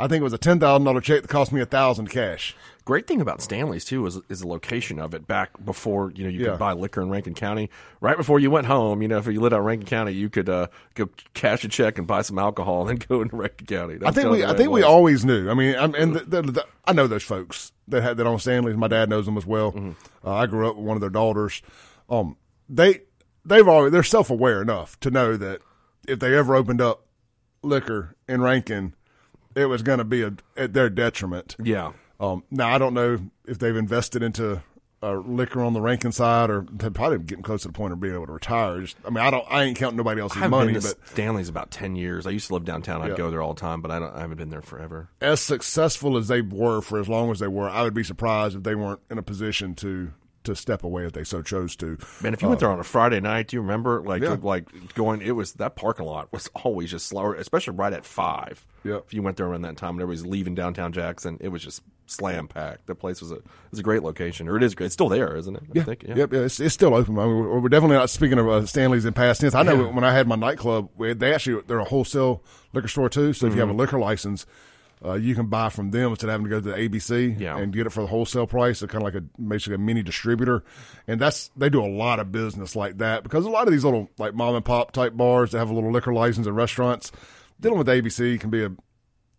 I think it was a ten thousand dollar check that cost me a thousand cash. Great thing about Stanley's too is is the location of it. Back before you know you Yeah. could buy liquor in Rankin County, right before you went home. You know, if you lived out in Rankin County, you could uh, go cash a check and buy some alcohol and then go into Rankin County. I think we, I think we always knew. I mean, I'm, and the, the, the, I know those folks that had that on Stanley's. My dad knows them as well. Mm-hmm. Uh, I grew up with one of their daughters. Um, they they've always they're self aware enough to know that if they ever opened up liquor in Rankin, it was going to be a, at their detriment. Yeah. Um, now I don't know if they've invested into uh, liquor on the Rankin side, or they're probably getting close to the point of being able to retire. Just, I mean, I don't, I ain't counting nobody else's money, been to but Stanley's about ten years. I used to live downtown. I'd Yeah. go there all the time, but I don't. I haven't been there forever. as successful as they were for as long as they were, I would be surprised if they weren't in a position to to step away if they so chose to. Man, if you went there on a Friday night, do you remember like Yeah. like going? It was that parking lot was always just slower, especially right at five. Yep. If you went there around that time, and everybody's leaving downtown Jackson, it was just slam packed. That place was a was a great location, or it is great. It's still there, isn't it? I Yeah, yep, yeah, it's, it's still open. I mean, we're, we're definitely not speaking of uh, Stanley's in past tense. I know when I had my nightclub, they actually they're a wholesale liquor store too. So if you have a Mm-hmm. liquor license, uh, you can buy from them instead of having to go to the ABC Yeah. and get it for the wholesale price. So kind of like a basically a mini distributor, and that's they do a lot of business like that because a lot of these little like mom and pop type bars that have a little liquor license and restaurants dealing with ABC can be a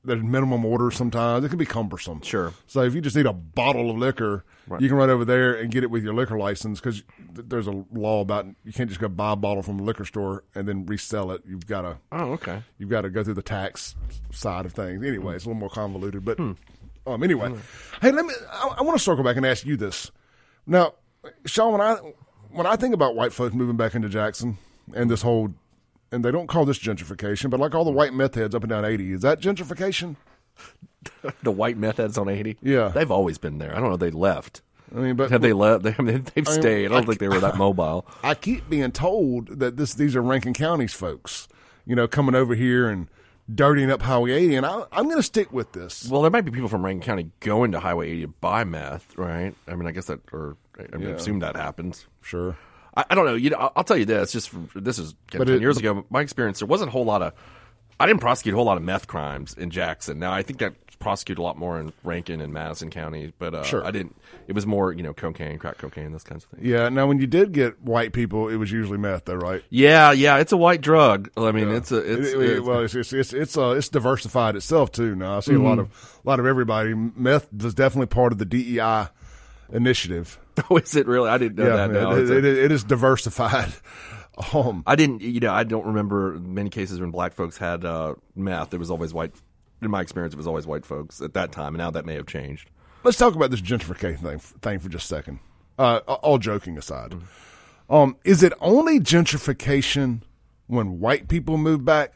there's minimum orders sometimes. It can be cumbersome. Sure. So if you just need a bottle of liquor, you can run over there and get it with your liquor license because there's a law about you can't just go buy a bottle from a liquor store and then resell it. You've got to Oh, okay. you've got to go through the tax side of things. Anyway, it's a little more convoluted, but um, anyway, hey, let me. I, I want to circle back and ask you this. Now, Shaun, when I when I think about white folks moving back into Jackson and this whole, and they don't call this gentrification, but like all the white meth heads up and down eighty, is that gentrification? The white meth heads on eighty. Yeah. they've always been there. I don't know. They left. I mean, but Have they left? They, I mean, they've mean, stayed. I don't like- think they were that mobile. I keep being told that this these are Rankin County's folks, you know, coming over here and dirtying up Highway 80, and I, I'm going to stick with this. Well, there might be people from Rankin County going to Highway 80 to buy meth, right? I mean, I guess that, or I mean, Yeah. assume that happens. Sure. I, I don't know. You know, I'll, tell you this. Just from, this is ten it- years ago. My experience, there wasn't a whole lot of. I didn't prosecute a whole lot of meth crimes in Jackson. Now I think that prosecuted a lot more in Rankin and Madison counties, but uh, Sure. I didn't. It was more, you know, cocaine, crack cocaine, those kinds of things. Yeah. Now, when you did get white people, it was usually meth, though, right? Yeah, yeah, it's a white drug. I mean, it's a, it's, It- it- it's- well, it's it's it's it's, uh, it's diversified itself too. Now I see a lot of a lot of everybody. Meth was definitely part of the DEI initiative. oh, is it really? I didn't know yeah, that. Now. it, it, it is diversified. Um, I didn't, you know, I don't remember many cases when black folks had uh, meth. It was always white. In my experience, it was always white folks at that time, and now that may have changed. let's talk about this gentrification thing, thing for just a second. Uh, all joking aside, um, is it only gentrification when white people move back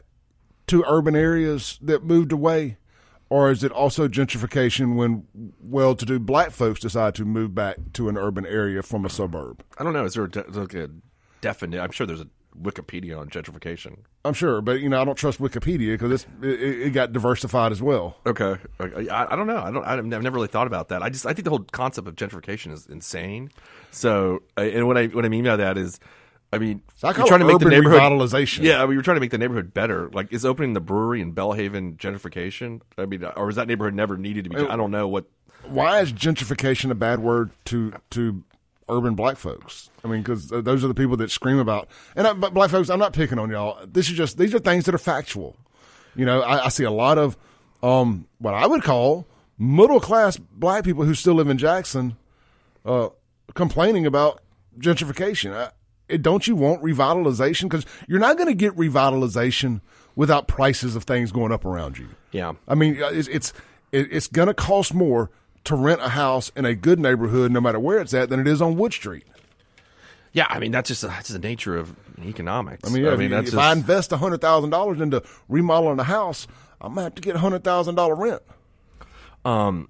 to urban areas that moved away, or is it also gentrification when well-to-do black folks decide to move back to an urban area from a suburb? I don't know. Is there a, de- is there like a definite? I'm sure there's a Wikipedia on gentrification. I'm sure, but you know I don't trust Wikipedia because it, it got diversified as well. Okay, I, I don't know. I don't. I've never really thought about that. I just I think the whole concept of gentrification is insane. So, uh, and what I what I mean by that is, I mean, I you're trying to make the neighborhood revitalization. Yeah, I mean, you're trying to make the neighborhood better. Like, is opening the brewery in Belhaven gentrification? I mean, or is that neighborhood never needed to be? I don't know what. why is gentrification a bad word to to urban black folks? I mean, because those are the people that scream about. And I, but black folks, I'm not picking on y'all. This is just these are things that are factual. You know, I, I see a lot of um, what I would call middle class black people who still live in Jackson uh, complaining about gentrification. I, it, don't you want revitalization? Because you're not going to get revitalization without prices of things going up around you. Yeah. I mean, uh, it's it's it's going to cost more to rent a house in a good neighborhood, no matter where it's at, than it is on Wood Street. Yeah, I mean that's just that's the nature of economics. I mean, yeah, I mean if, that's if just, I invest hundred thousand dollars into remodeling a house, I'm gonna have to get a hundred thousand dollar rent. Um,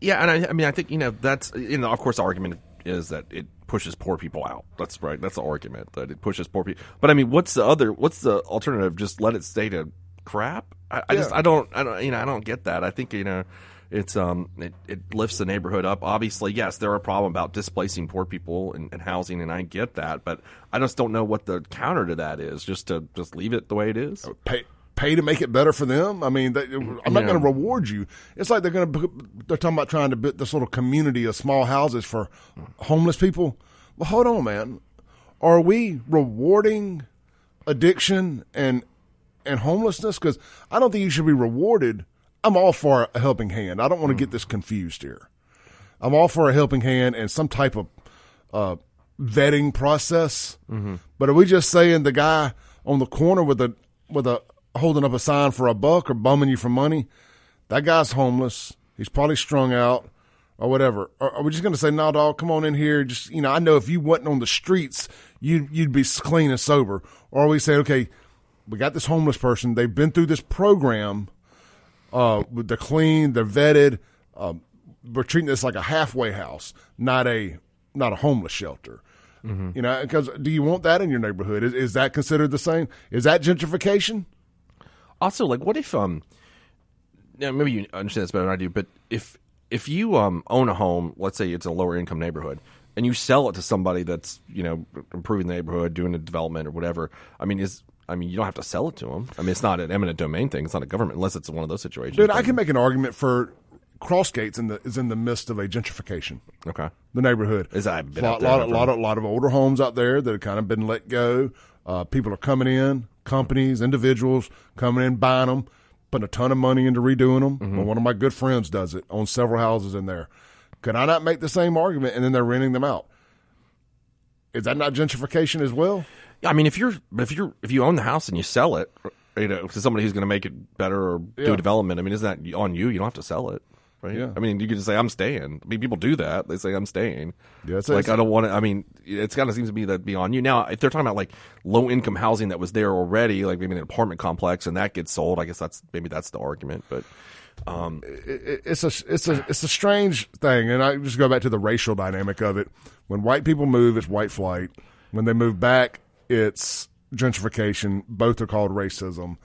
Yeah, and I, I mean, I think you know that's you know, of course, the argument is that it pushes poor people out. That's right. That's the argument that it pushes poor people. But I mean, what's the other? What's the alternative? Just let it stay to crap. I, I just I don't I don't you know I don't get that. I think you know. It's um it, it lifts the neighborhood up. Obviously, yes, there are a problem about displacing poor people and, and housing, and I get that, but I just don't know what the counter to that is. Just to just leave it the way it is. Pay pay to make it better for them. I mean, they, I'm not Yeah. going to reward you. It's like they're going to they're talking about trying to build this little community of small houses for homeless people. Well, hold on, man. Are we rewarding addiction and and homelessness? Because I don't think you should be rewarded. I'm all for a helping hand. I don't want to get this confused here. I'm all for a helping hand and some type of uh, vetting process. But are we just saying the guy on the corner with a with a holding up a sign for a buck or bumming you for money, that guy's homeless. He's probably strung out or whatever. Or are we just going to say, "No, dog, come on in here"? Just you know, I know if you wasn't on the streets, you you'd be clean and sober. Or we say, okay, we got this homeless person. They've been through this program. Uh, they're clean, they're vetted. Um, we're treating this like a halfway house, not a not a homeless shelter. You know, because do you want that in your neighborhood? Is, is that considered the same? Is that gentrification? Also, like, what if um, yeah, maybe you understand this better than I do, but if if you um own a home, let's say it's a lower income neighborhood, and you sell it to somebody that's you know improving the neighborhood, doing a development or whatever, I mean, is I mean, you don't have to sell it to them. I mean, it's not an eminent domain thing. It's not a government unless it's one of those situations. Dude, I can make an argument for Crossgates in the is in the midst of a gentrification. Okay. The neighborhood Is that- I've been lot, lot, lot, of, lot of older homes out there that have kind of been let go. Uh, people are coming in, companies, individuals coming in, buying them, putting a ton of money into redoing them. Mm-hmm. Well, one of my good friends does it, owns several houses in there. Could I not make the same argument and then they're renting them out? Is that not gentrification as well? I mean, if you're if you're if you own the house and you sell it, you know, to somebody who's going to make it better or do a development, I mean, isn't that on you? You don't have to sell it, right? Yeah. I mean, you could just say, "I'm staying." I mean, people do that. They say, "I'm staying." Yeah, it's- like I don't want to. I mean, it's kind of seems to be that be on you. Now, if they're talking about like low income housing that was there already, like maybe an apartment complex, and that gets sold, I guess that's maybe that's the argument. But um, it- it's a it's a it's a strange thing, and I just go back to the racial dynamic of it. When white people move, it's white flight. When they move back, it's gentrification. Both are called racism.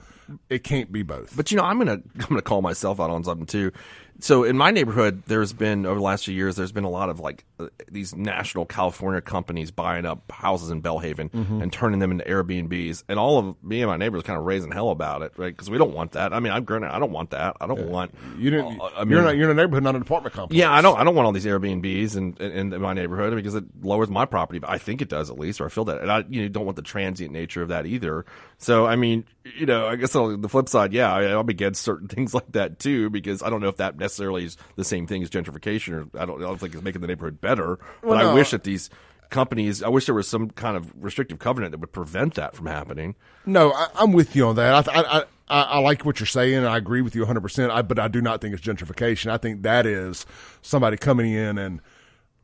It can't be both. But you know, I'm gonna I'm gonna call myself out on something too. So in my neighborhood, there's been over the last few years, there's been a lot of like uh, these national California companies buying up houses in Belhaven Mm-hmm. and turning them into Airbnbs, and all of me and my neighbors kind of raising hell about it, right? Because we don't want that. I mean, I'm granted, I don't want that. I don't want you didn't. I mean, you're not. You're in a neighborhood, not an apartment complex. yeah, I don't. I don't want all these Airbnbs in, in, in my neighborhood because it lowers my property. But I think it does at least, or I feel that, and I you know, don't want the transient nature of that either. So I mean, you know, I guess on the flip side, yeah, I, I'm against certain things like that too because I don't know if that necessarily is the same thing as gentrification, or I don't, I don't think it's making the neighborhood better. But Well, I wish that these companies, I wish there was some kind of restrictive covenant that would prevent that from happening. No, I, I'm with you on that. I, I, I, I like what you're saying, and I agree with you 100. percent I, But I do not think it's gentrification. I think that is somebody coming in and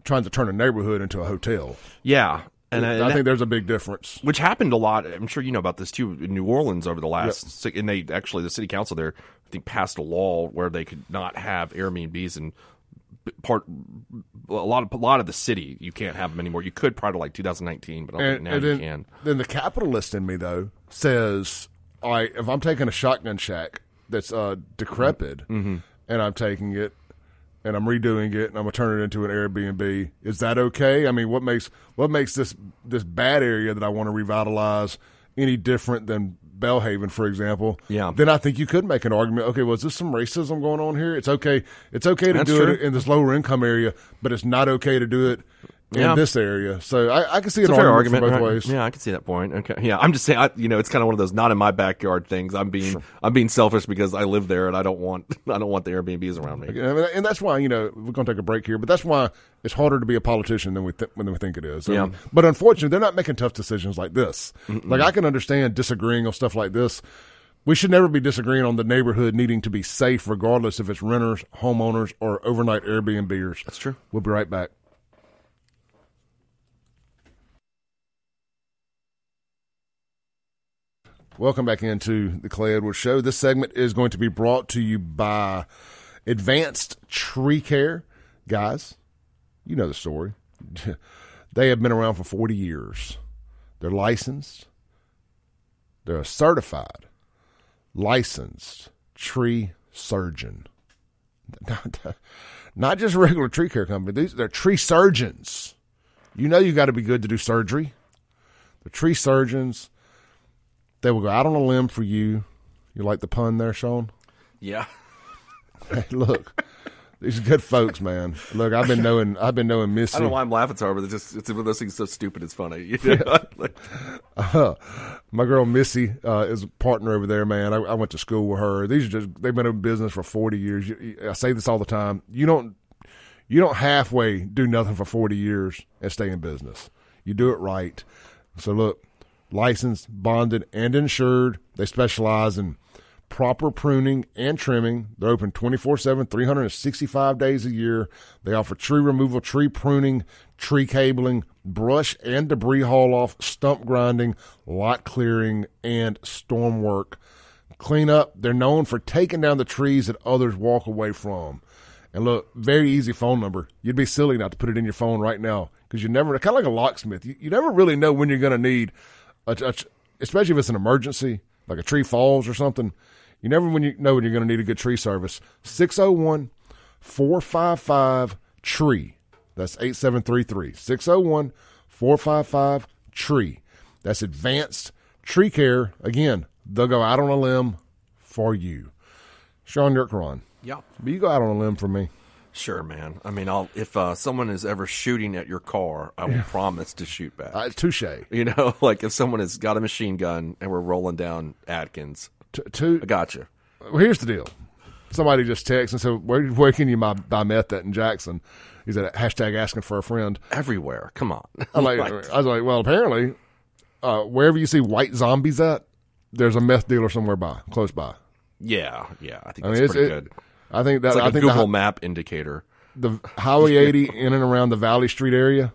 trying to turn a neighborhood into a hotel. Yeah, and, I, and that- think there's a big difference. which happened a lot. I'm sure you know about this too in New Orleans over the last. si- And they actually the city council there, I think, passed a law where they could not have Airbnbs and part a lot of a lot of the city you can't have them anymore. You could prior to like 2019, but I don't think now and you then, can. then the capitalist in me though says, "All right, if I'm taking a shotgun shack that's uh, decrepit, Mm-hmm. and I'm taking it." And I'm redoing it, and I'm gonna turn it into an Airbnb. Is that okay? I mean, what makes what makes this this bad area that I want to revitalize any different than Belhaven, for example? Yeah. Then I think you could make an argument. Okay, well, is this some racism going on here? It's okay. It's okay to That's do true. it in this lower income area, but it's not okay to do it in this area. So I, I can see an It's a fair argument, argument. both right? ways. Yeah, I can see that point. Okay, yeah, I'm just saying. I, you know, it's kind of one of those not in my backyard things. I'm being I'm being selfish because I live there and I don't want I don't want the Airbnbs around me. Yeah, I mean, and that's why you know we're going to take a break here, but that's why it's harder to be a politician than we th- than we think it is. Yeah. But unfortunately, they're not making tough decisions like this. Like I can understand disagreeing on stuff like this. We should never be disagreeing on the neighborhood needing to be safe, regardless if it's renters, homeowners, or overnight Airbnbers. That's true. We'll be right back. Welcome back into the Clay Edwards Show. This segment is going to be brought to you by Advanced Tree Care. Guys, you know the story. they have been around for 40 years. They're licensed, they're a certified, licensed tree surgeon. Not, not just regular tree care company. These they're tree surgeons. You know you got to be good to do surgery. The tree surgeons, they will go out on a limb for you. You like the pun there, Shaun? Yeah. Hey, look, these are good folks, man. Look, I've been knowing, I've been knowing Missy. I don't know why I'm laughing so hard, but it's just it's one of those things so stupid it's funny. You know? like, My girl Missy uh, is a partner over there, man. I, I went to school with her. These are just they've been in business for forty years. You, I say this all the time. You don't you don't halfway do nothing for forty years and stay in business. You do it right. So look, licensed, bonded, and insured. They specialize in proper pruning and trimming. They're open 24 7, 365 days a year. They offer tree removal, tree pruning, tree cabling, brush and debris haul off, stump grinding, lot clearing, and storm work. Cleanup, they're known for taking down the trees that others walk away from. And look, very easy phone number. You'd be silly not to put it in your phone right now because you never, kind of like a locksmith. You, you never really know when you're going to need, a, a, especially if it's an emergency, like a tree falls or something. You never when you know when you're going to need a good tree service. 601 455 tree. That's 8733. 601 455 tree. That's advanced tree care. Again, they'll go out on a limb for you. Shaun Yurtkuran. Yeah. But you go out on a limb for me. Sure, man. I mean, I'll, if uh, someone is ever shooting at your car, I will promise to shoot back. Uh, touche. you know, like if someone has got a machine gun and we're rolling down Atkins, T- two, I got you. well, here's the deal. Somebody just texted and said, where, where can you buy, buy meth at in Jackson? He said, hashtag asking for a friend. Everywhere. Come on. I'm like, I was like, well, apparently, uh, wherever you see white zombies at, there's a meth dealer somewhere by, close by. yeah, yeah. I think I mean, it's, pretty it, good. I think that It's like I a think Google the, Map indicator. the Highway 80 in and around the Valley Street area,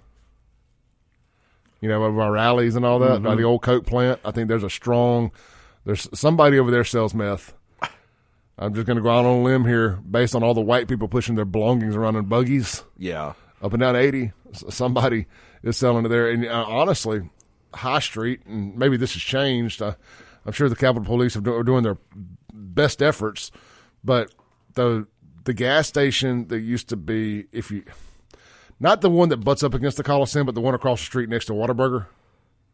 you know, of our rallies and all that, by Mm-hmm. the old Coke plant. I think there's a strong, there's somebody over there sells meth. I'm just going to go out on a limb here based on all the white people pushing their belongings around in buggies Yeah. up and down 80. Somebody is selling it there. And uh, honestly, High Street, and maybe this has changed. Uh, I'm sure the Capitol Police have are doing their best efforts, but the the gas station that used to be, if you, not the one that butts up against the Coliseum, but the one across the street next to Whataburger.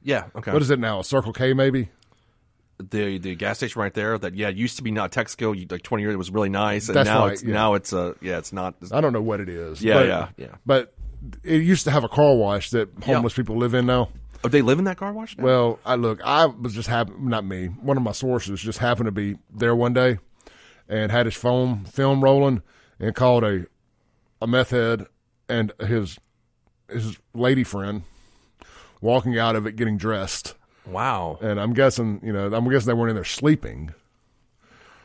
Yeah. Okay. What is it now? A Circle K, maybe? the the gas station right there? That yeah used to be not Texaco. Like twenty years, it was really nice, and That's now right, it's yeah. now it's uh yeah it's not. I don't know what it is. Yeah, but, yeah, yeah. But it used to have a car wash that homeless people live in now. Oh, they live in that car wash now. Well, I look, I was just happen not me. One of my sources just happened to be there one day, and had his phone film rolling, and called a a meth head and his his lady friend walking out of it getting dressed. wow. And I'm guessing, you know, I'm guessing they weren't in there sleeping.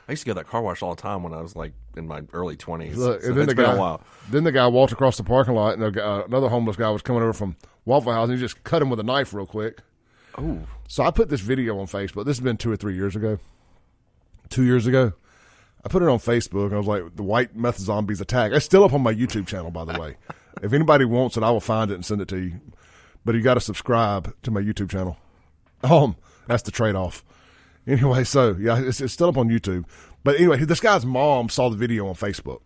I used to go to that car wash all the time when I was like in my early twenties. Look, so then it's the been guy, a while. then the guy walked across the parking lot, and uh, another homeless guy was coming over from Waffle House, and he just cut him with a knife real quick. Oh, So I put this video on Facebook. This has been two or three years ago. Two years ago. I put it on Facebook. I was like, the white meth zombies attack. It's still up on my YouTube channel, by the way. if anybody wants it, I will find it and send it to you. But you got to subscribe to my YouTube channel. Um, that's the trade off. Anyway, so yeah, it's, it's still up on YouTube. But anyway, this guy's mom saw the video on Facebook.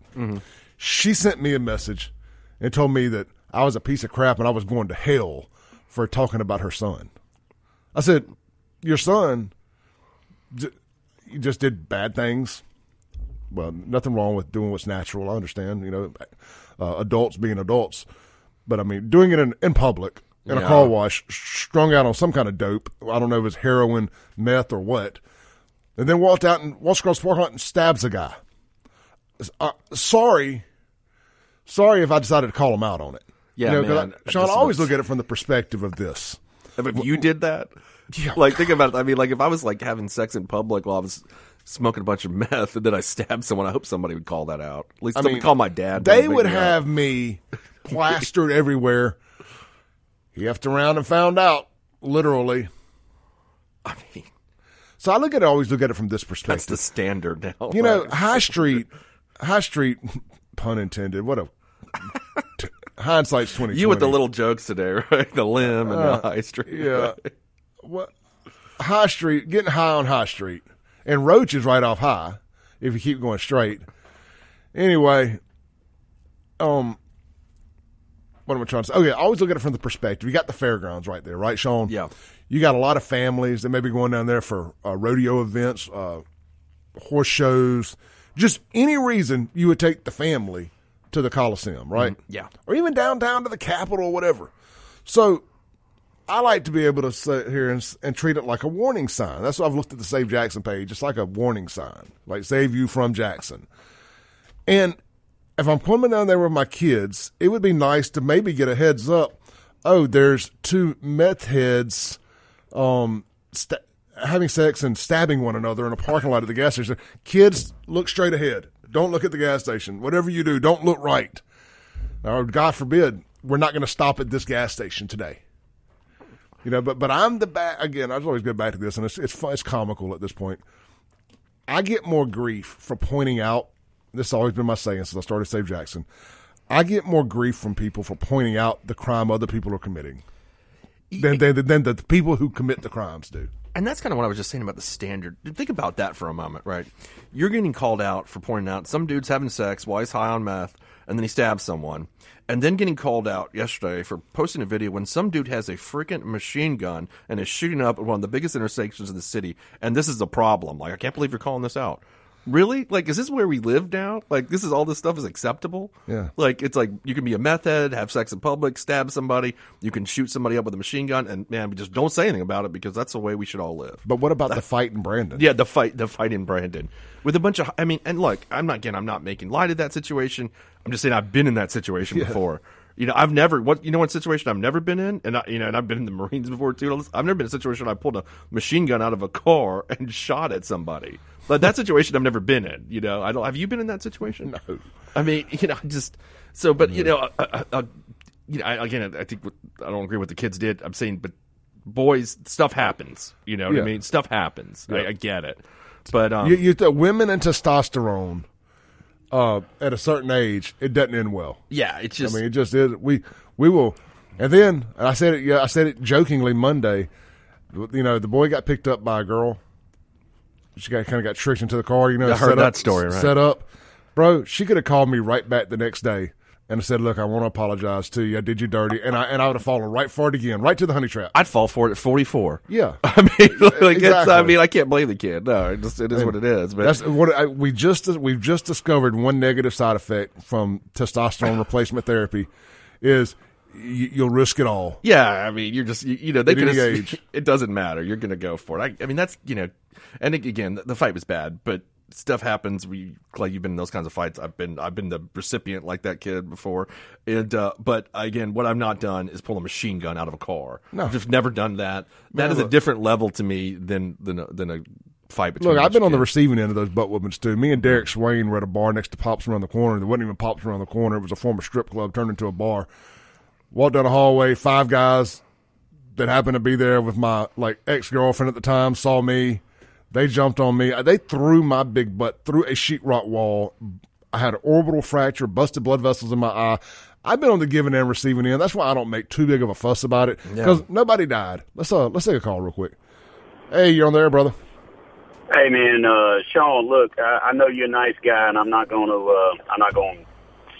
She sent me a message and told me that I was a piece of crap and I was going to hell for talking about her son. I said, "Your son j- just did bad things. Well, nothing wrong with doing what's natural. I understand, you know, uh, adults being adults, but I mean, doing it in, in public in a car wash, strung out on some kind of dope. I don't know if it's heroin, meth, or what. And then walked out and walks across the parking lot and stabs a guy. Uh, sorry, sorry if I decided to call him out on it. Yeah, You know, man. I, Shaun, I always looks- look at it from the perspective of this. if you did that, Yeah. like think about it. I mean, like if I was like having sex in public while I was smoking a bunch of meth and then I stabbed someone, I hope somebody would call that out. At least I somebody mean, call my dad. They would me have me plastered everywhere. He effed around and found out, literally. I mean, So I look at it, always look at it from this perspective. that's the standard now. you know, High Street, High Street, pun intended. What a t- hindsight's twenty. you with the little jokes today, right? The limb and the high street. Uh, yeah. What High Street? Getting high on High Street, and Roach is right off High. If you keep going straight. Anyway, um, what am I trying to say? Yeah, always look at it from the perspective. You got the fairgrounds right there, right, Shaun? Yeah. You got a lot of families that may be going down there for uh, rodeo events, uh, horse shows, just any reason you would take the family to the Coliseum, right? Yeah. Or even downtown to the Capitol or whatever. So I like to be able to sit here and, and treat it like a warning sign. That's why I've looked at the Save Jackson page. It's like a warning sign, like save you from Jackson. And if I'm coming down there with my kids, it would be nice to maybe get a heads up. Oh, there's two meth heads um, sta- having sex and stabbing one another in a parking lot at the gas station. Kids, look straight ahead. Don't look at the gas station. Whatever you do, don't look right. Or God forbid, we're not going to stop at this gas station today. You know, but but I'm the back again. I just always go back to this, and it's it's fun, it's comical at this point. I get more grief for pointing out this has always been my saying since I started Save Jackson. I get more grief from people for pointing out the crime other people are committing than, than, than the people who commit the crimes do. And that's kind of what I was just saying about the standard. Think about that for a moment, right? You're getting called out for pointing out some dude's having sex while he's high on meth, and then he stabs someone, and then getting called out yesterday for posting a video when some dude has a freaking machine gun and is shooting up at one of the biggest intersections in the city, and this is a problem. Like, I can't believe you're calling this out. Really? Like, is this where we live now? Like, this is all this stuff is acceptable? Yeah. Like, it's like you can be a meth head, have sex in public, stab somebody, you can shoot somebody up with a machine gun, and man, we just don't say anything about it because that's the way we should all live. But what about the fight in Brandon? Yeah, the fight, the fight in Brandon with a bunch of. I mean, and look, I'm not again. I'm not making light of that situation. I'm just saying I've been in that situation before. You know, I've never what you know what situation I've never been in, and I, you know, and I've been in the Marines before too. I've never been in a situation where I pulled a machine gun out of a car and shot at somebody. But that situation I've never been in. You know, I don't. Have you been in that situation? No. I mean, you know, just so. But you know, uh, uh, uh, you know, I, again, I think I don't agree with the kids did. I'm saying, but boys, stuff happens. You know what Yeah. I mean? Stuff happens. I, I get it. But um, You, you th- women and testosterone uh, at a certain age, it doesn't end well. yeah, it's just I mean, it just is. We we will, and then and I said it. Yeah, I said it jokingly Monday. You know, the boy got picked up by a girl. She got kind of got tricked into the car. You know, I heard that up- story, right. Set up, bro. She could have called me right back the next day and said, "Look, I want to apologize to you. I did you dirty," and I and I would have fallen right for it again, right to the honey trap. I'd fall for it at 44. yeah, I mean, like it's, I mean, I can't blame the kid. No, it just it is what it is. But That's what I, we just we've just discovered. One negative side effect from testosterone replacement therapy is you'll risk it all. yeah, I mean, you're just you, you know they could age. It doesn't matter. You're going to go for it. I, I mean, that's you know, and again, the, the fight was bad, but stuff happens. We like you've been in those kinds of fights. I've been I've been the recipient like that kid before. And uh, but again, what I've not done is pull a machine gun out of a car. No. I've just never done that. That is a different level to me than than a, than a fight between. Look, I've been on the receiving end of those butt whoopings too. Me and Derek Swain were at a bar next to Pops around the corner. There wasn't even Pops around the corner. It was a former strip club turned into a bar. Walked down the hallway, five guys that happened to be there with my like ex girlfriend at the time saw me. They jumped on me. They threw my big butt through a sheetrock wall. I had an orbital fracture, busted blood vessels in my eye. I've been on the giving and receiving end. That's why I don't make too big of a fuss about it because nobody died. Let's uh let's take a call real quick. Hey, you're on there, brother. Hey man, uh, Shaun, look, I, I know you're a nice guy, and I'm not going to, uh, I'm not going to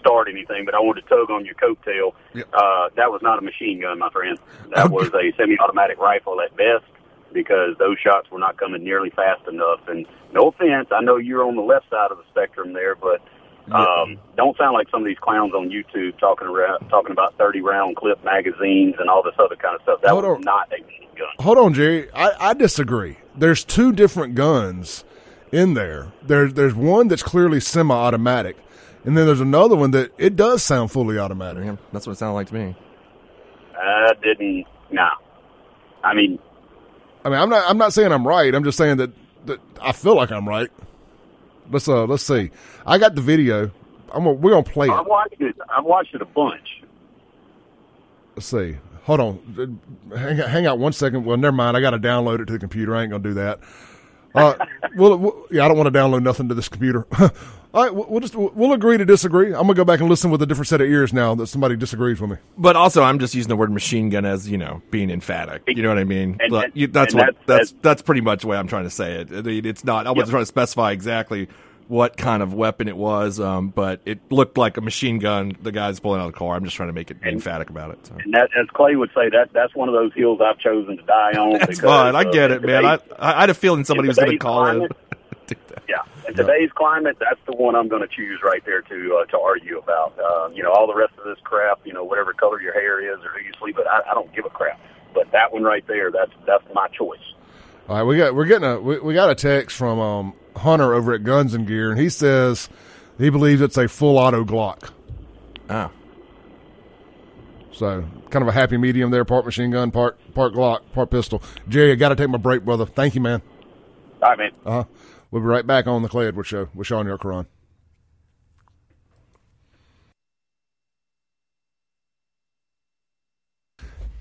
start anything, but I wanted to tug on your coattail. Uh, that was not a machine gun, my friend. That was a semi-automatic rifle at best, because those shots were not coming nearly fast enough. And no offense, I know you're on the left side of the spectrum there, but um, don't sound like some of these clowns on YouTube talking around, talking about 30 round clip magazines and all this other kind of stuff. That Hold was on. not a machine gun. Hold on, Jerry. I, I disagree. There's two different guns in there. There's there's one that's clearly semi-automatic, and then there's another one that it does sound fully automatic. Yeah, that's what it sounded like to me. I didn't. Nah. I mean, I mean, I'm not I'm not saying I'm right. I'm just saying that, that I feel like I'm right. Let's uh let's see. I got the video. I'm gonna, we're gonna play it. I've it. watched it. I've watched it a bunch. Let's see. Hold on. Hang, hang out one second. Well, never mind. I got to download it to the computer. I ain't gonna do that. Uh, well, well, yeah, I don't want to download nothing to this computer. All right, we'll we'll just we'll agree to disagree. I'm gonna go back and listen with a different set of ears now that somebody disagrees with me. But also, I'm just using the word machine gun as you know being emphatic. You know what I mean? And- Like, and- you- that's what that's- that's, that's- that's pretty much the way I'm trying to say it. I mean, it's not. I wasn't trying to specify exactly what kind of weapon it was, um, but it looked like a machine gun. The guy's pulling out of the car. I'm just trying to make it emphatic about it. So. And that, as Clay would say, that that's one of those hills I've chosen to die on. That's because, fine. I uh, get in it, man. I today's- I had a feeling somebody was going to today's call in. climate- Yeah, in today's climate, that's the one I'm going to choose right there to uh, to argue about. Uh, you know, all the rest of this crap, you know, whatever color your hair is or who you sleep with, I, I don't give a crap. But that one right there, that's that's my choice. All right, we got we're getting a we, we got a text from um, Hunter over at Guns and Gear, and he says he believes it's a full auto Glock. Ah. So kind of a happy medium there, part machine gun, part part Glock, part pistol. Jerry, I got to take my break, brother. Thank you, man. All right, man. Uh huh. We'll be right back on the Clay Edwards Show with Shaun Yurtkuran.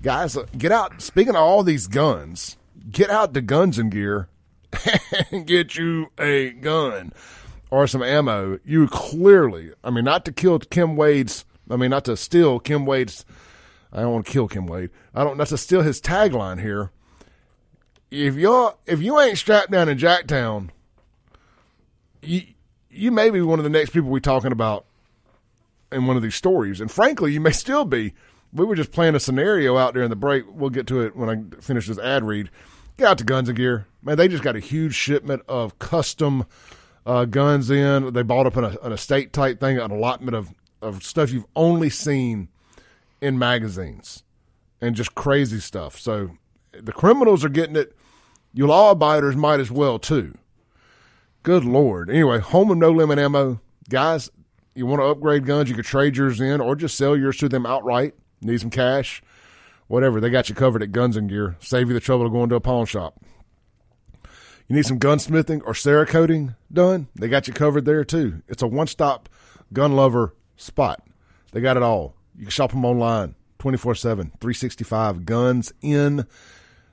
Guys, uh, get out. Speaking of all these guns, get out the Guns and Gear and get you a gun. or some ammo, you clearly, I mean, not to kill Kim Wade's, I mean, not to steal Kim Wade's, I don't want to kill Kim Wade. I don't, not to steal his tagline here. If you if you ain't strapped down in Jacktown, you you may be one of the next people we're talking about in one of these stories. And frankly, you may still be. We were just playing a scenario out there in the break. We'll get to it when I finish this ad read. Get out to Guns and Gear. Man, they just got a huge shipment of custom uh, guns in. They bought up an, an estate type thing, an allotment of, of stuff you've only seen in magazines and just crazy stuff. So the criminals are getting it. You law abiders might as well too. Good Lord. Anyway, home of no limit ammo. Guys, you want to upgrade guns, you could trade yours in or just sell yours to them outright. Need some cash, whatever. They got you covered at Guns and Gear. Save you the trouble of going to a pawn shop. You need some gunsmithing or Cerakoting done? They got you covered there too. It's a one stop gun lover spot. They got it all. You can shop them online 24 7, 365. Guns in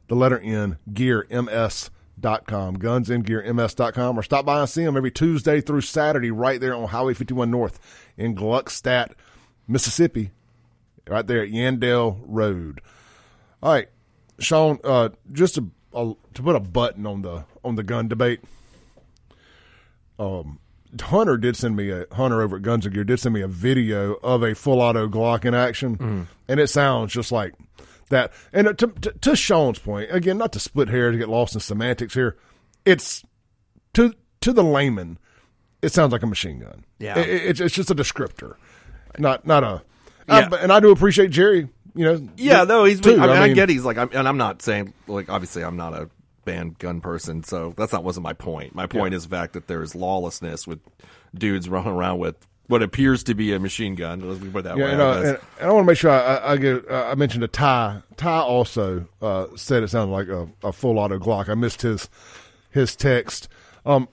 the letter N, gear, MS dot com, gunsingearms.com, or stop by and see them every Tuesday through Saturday right there on Highway 51 North in Gluckstadt, Mississippi, right there at Yandell Road. All right, Shaun, uh, just to, uh, to put a button on the on the gun debate. Um, Hunter did send me a Hunter over at Guns and Gear did send me a video of a full auto Glock in action, and it sounds just like that. And to, to, to Shaun's point, again, not to split hairs to get lost in semantics here, it's to to the layman, it sounds like a machine gun. Yeah. It- it- it's it's just a descriptor, not not a. Yeah. Uh, and I do appreciate Jerry. You know, Yeah, no, he's. too. I, mean, I, mean, get he's like, I'm, and I'm not saying like obviously I'm not a banned gun person, so that's not wasn't my point. My point is the fact that there's lawlessness with dudes running around with what appears to be a machine gun. Let's put that Yeah, way. and, I uh, and, and I want to make sure I, I, get. Uh, I mentioned a Ty. Ty also uh, said it sounded like a, a full auto Glock. I missed his his text. Um,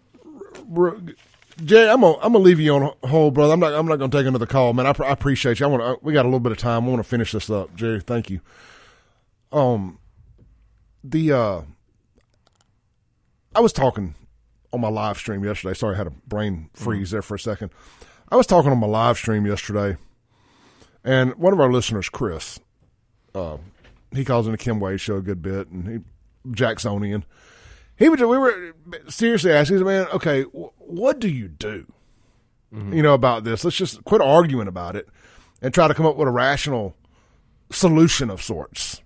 r- Jay, I'm gonna I'm gonna leave you on hold, brother. I'm not I'm not gonna take another call, man. I, pr- I appreciate you. I want. We got a little bit of time. I want to finish this up, Jerry. Thank you. Um, the uh, I was talking on my live stream yesterday. Sorry, I had a brain freeze there for a second. I was talking on my live stream yesterday, and one of our listeners, Chris, uh, he calls in the Kim Wade show a good bit, and he Jacksonian. He would. We were seriously asking, "Man, okay, wh- what do you do? You know about this? Let's just quit arguing about it and try to come up with a rational solution of sorts."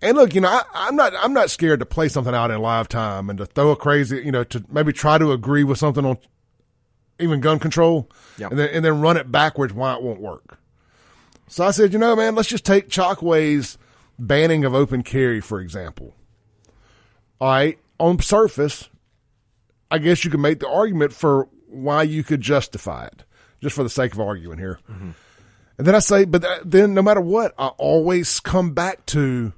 And look, you know, I, I'm not I'm not scared to play something out in live time and to throw a crazy, you know, to maybe try to agree with something on even gun control, Yep. and then and then run it backwards why it won't work. So I said, you know, man, let's just take Chokwe's banning of open carry for example. All right, on surface, I guess you can make the argument for why you could justify it, just for the sake of arguing here. Mm-hmm. And then I say, but that, then no matter what, I always come back to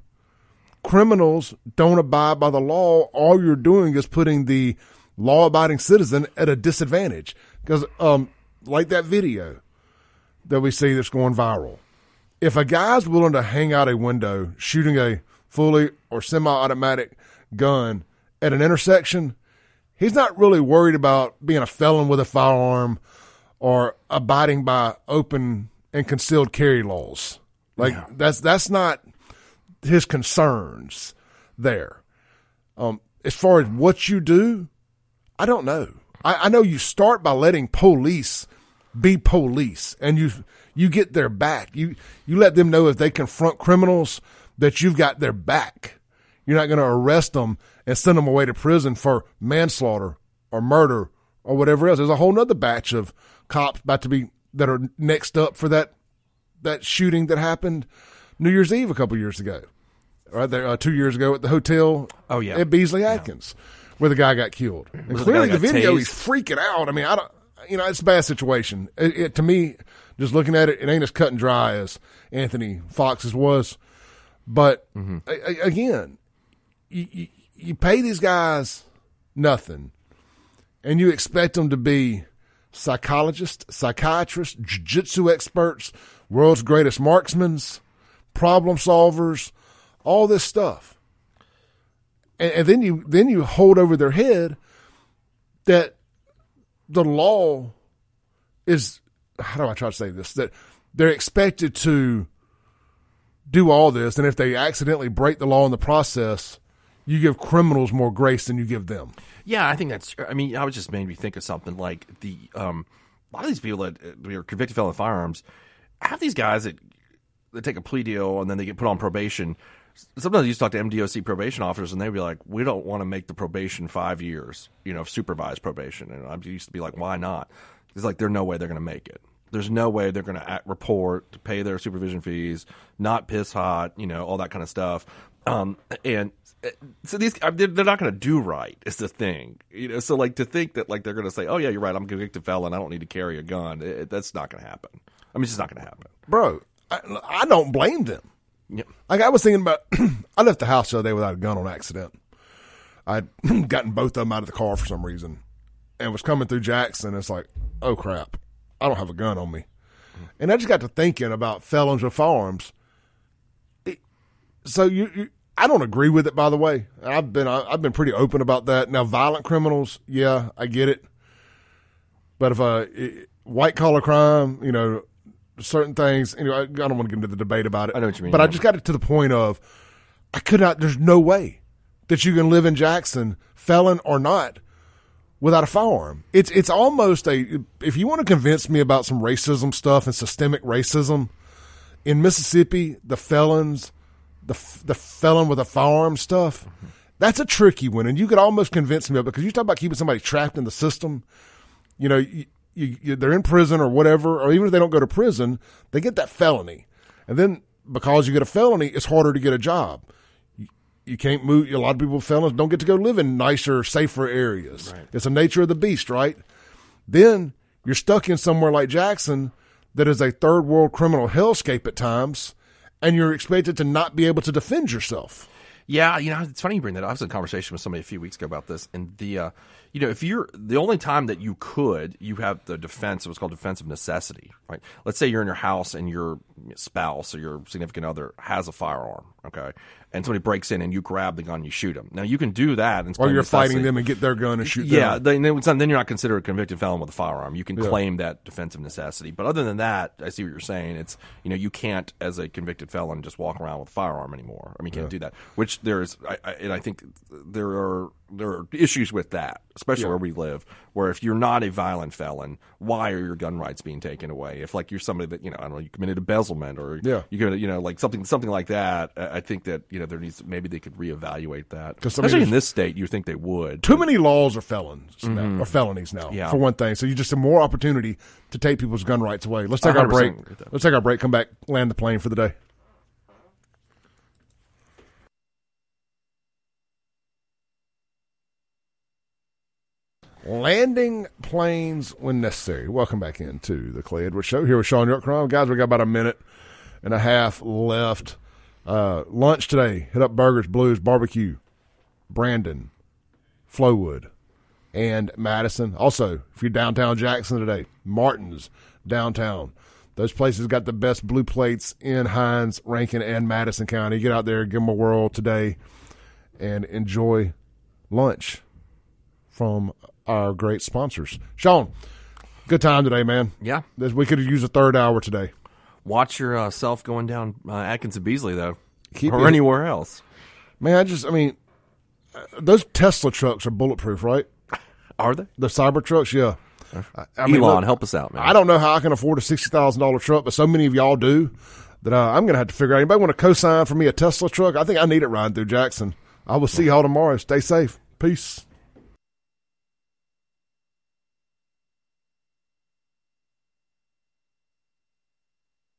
criminals don't abide by the law. All you're doing is putting the law abiding citizen at a disadvantage. Because, um, like that video that we see that's going viral, if a guy's willing to hang out a window shooting a fully or semi automatic gun at an intersection, he's not really worried about being a felon with a firearm or abiding by open and concealed carry laws. Like that's that's not his concerns there. Um, as far as what you do, I don't know. I, I know you start by letting police be police, and you you get their back. You you let them know if they confront criminals that you've got their back. You're not going to arrest them and send them away to prison for manslaughter or murder or whatever else. There's a whole nother batch of cops about to be that are next up for that that shooting that happened New Year's Eve a couple years ago, right there, uh, two years ago at the hotel. Oh, yeah. at Beasley Atkins, where the guy got killed. And Was it the clearly, the video tased? he's freaking out. I mean, I don't, you know, it's a bad situation. It, it, to me, just looking at it, it ain't as cut and dry as Anthony Fox's was. But Mm-hmm. a- a- again, you, you, you pay these guys nothing, and you expect them to be psychologists, psychiatrists, jiu-jitsu experts, world's greatest marksmen, problem solvers, all this stuff. And, and then you then you hold over their head that the law is how do I try to say this that they're expected to do all this, and if they accidentally break the law in the process, you give criminals more grace than you give them. Yeah, I think that's. I mean, I was just made me think of something like the um, a lot of these people that uh, are convicted felon firearms have these guys that that take a plea deal and then they get put on probation. Sometimes you talk to MDOC probation officers and they'd be like, "We don't want to make the probation five years, you know, of supervised probation." And I used to be like, "Why not?" It's like there's no way they're going to make it. There's no way they're going to report, pay their supervision fees, not piss hot, you know, all that kind of stuff. Um, and eh, so these they're not going to do right is the thing you know so like to think that like they're going to say oh yeah you're right i'm a convicted felon i don't need to carry a gun it, that's not going to happen i mean it's just not going to happen bro I, I, don't blame them yep. like i was thinking about i left the house the other day without a gun on accident i'd gotten both of them out of the car for some reason and was coming through jackson it's like oh crap i don't have a gun on me mm-hmm. and i just got to thinking about felons with firearms it, so you, you I don't agree with it, by the way. I've been I've been pretty open about that. Now, violent criminals, yeah, I get it. But if a white collar crime, you know, certain things, know, I, don't want to get into the debate about it. I know what you mean. But I just got it to the point of I could not. There's no way that you can live in Jackson, felon or not, without a firearm. It's it's almost a. If you want to convince me about some racism stuff and systemic racism in Mississippi, the felons the the felon with a firearm stuff. That's a tricky one, and you could almost convince me of it because you talk about keeping somebody trapped in the system. You know, you, you, they're in prison or whatever, or even if they don't go to prison, they get that felony, and then because you get a felony, it's harder to get a job. You, you can't move. A lot of people with felons don't get to go live in nicer, safer areas. Right. It's the nature of the beast, right? Then you're stuck in somewhere like Jackson that is a third world criminal hellscape at times and you're expected to not be able to defend yourself. Yeah, you know, it's funny you bring that up. I was in a conversation with somebody a few weeks ago about this, and the, uh, you know, if you're the only time that you could, you have the defense. It was called defensive necessity, right? Let's say you're in your house and your spouse or your significant other has a firearm, okay, and somebody breaks in and you grab the gun, you shoot them. Now you can do that, and or you're fighting them and get their gun and shoot yeah, them. Yeah, then, then you're not considered a convicted felon with a firearm. You can yeah. claim that defensive necessity, but other than that, I see what you're saying. It's you know you can't as a convicted felon just walk around with a firearm anymore. I mean, you can't yeah. do that. Which there's, I, I, and I think there are there are issues with that, especially yeah. where we live, where if you're not a violent felon, why are your gun rights being taken away? If like you're somebody that you know, I don't know, you committed embezzlement or yeah. you could, you know, like something something like that. I think that you know there needs maybe they could reevaluate that. Because Especially in this state, you think they would. Too many laws are felons mm-hmm. now, or felonies now, yeah. for one thing. So you just have more opportunity to take people's gun rights away. Let's take our break. Let's take our break. Come back, land the plane for the day. Landing planes when necessary. Welcome back into the Clay Edwards Show here with Shaun York. Guys, we got about a minute and a half left. Uh, lunch today, hit up Burgers, Blues, Barbecue, Brandon, Flowood, and Madison. Also, if you're downtown Jackson today, Martin's downtown. Those places got the best blue plates in Hinds, Rankin, and Madison County. Get out there, give them a whirl today, and enjoy lunch from our great sponsors. Shaun, good time today, man. Yeah. We could used a third hour today. Watch yourself uh, going down uh, Atkins and Beasley, though, Keep or it. anywhere else. Man, I just, I mean, uh, those Tesla trucks are bulletproof, right? Are they? The Cybertrucks, yeah. I, I Elon, mean, look, help us out, man. I don't know how I can afford a sixty thousand dollar truck, but so many of y'all do that uh, I'm going to have to figure out. Anybody want to co-sign for me a Tesla truck? I think I need it riding through Jackson. I will see y'all tomorrow. Stay safe. Peace.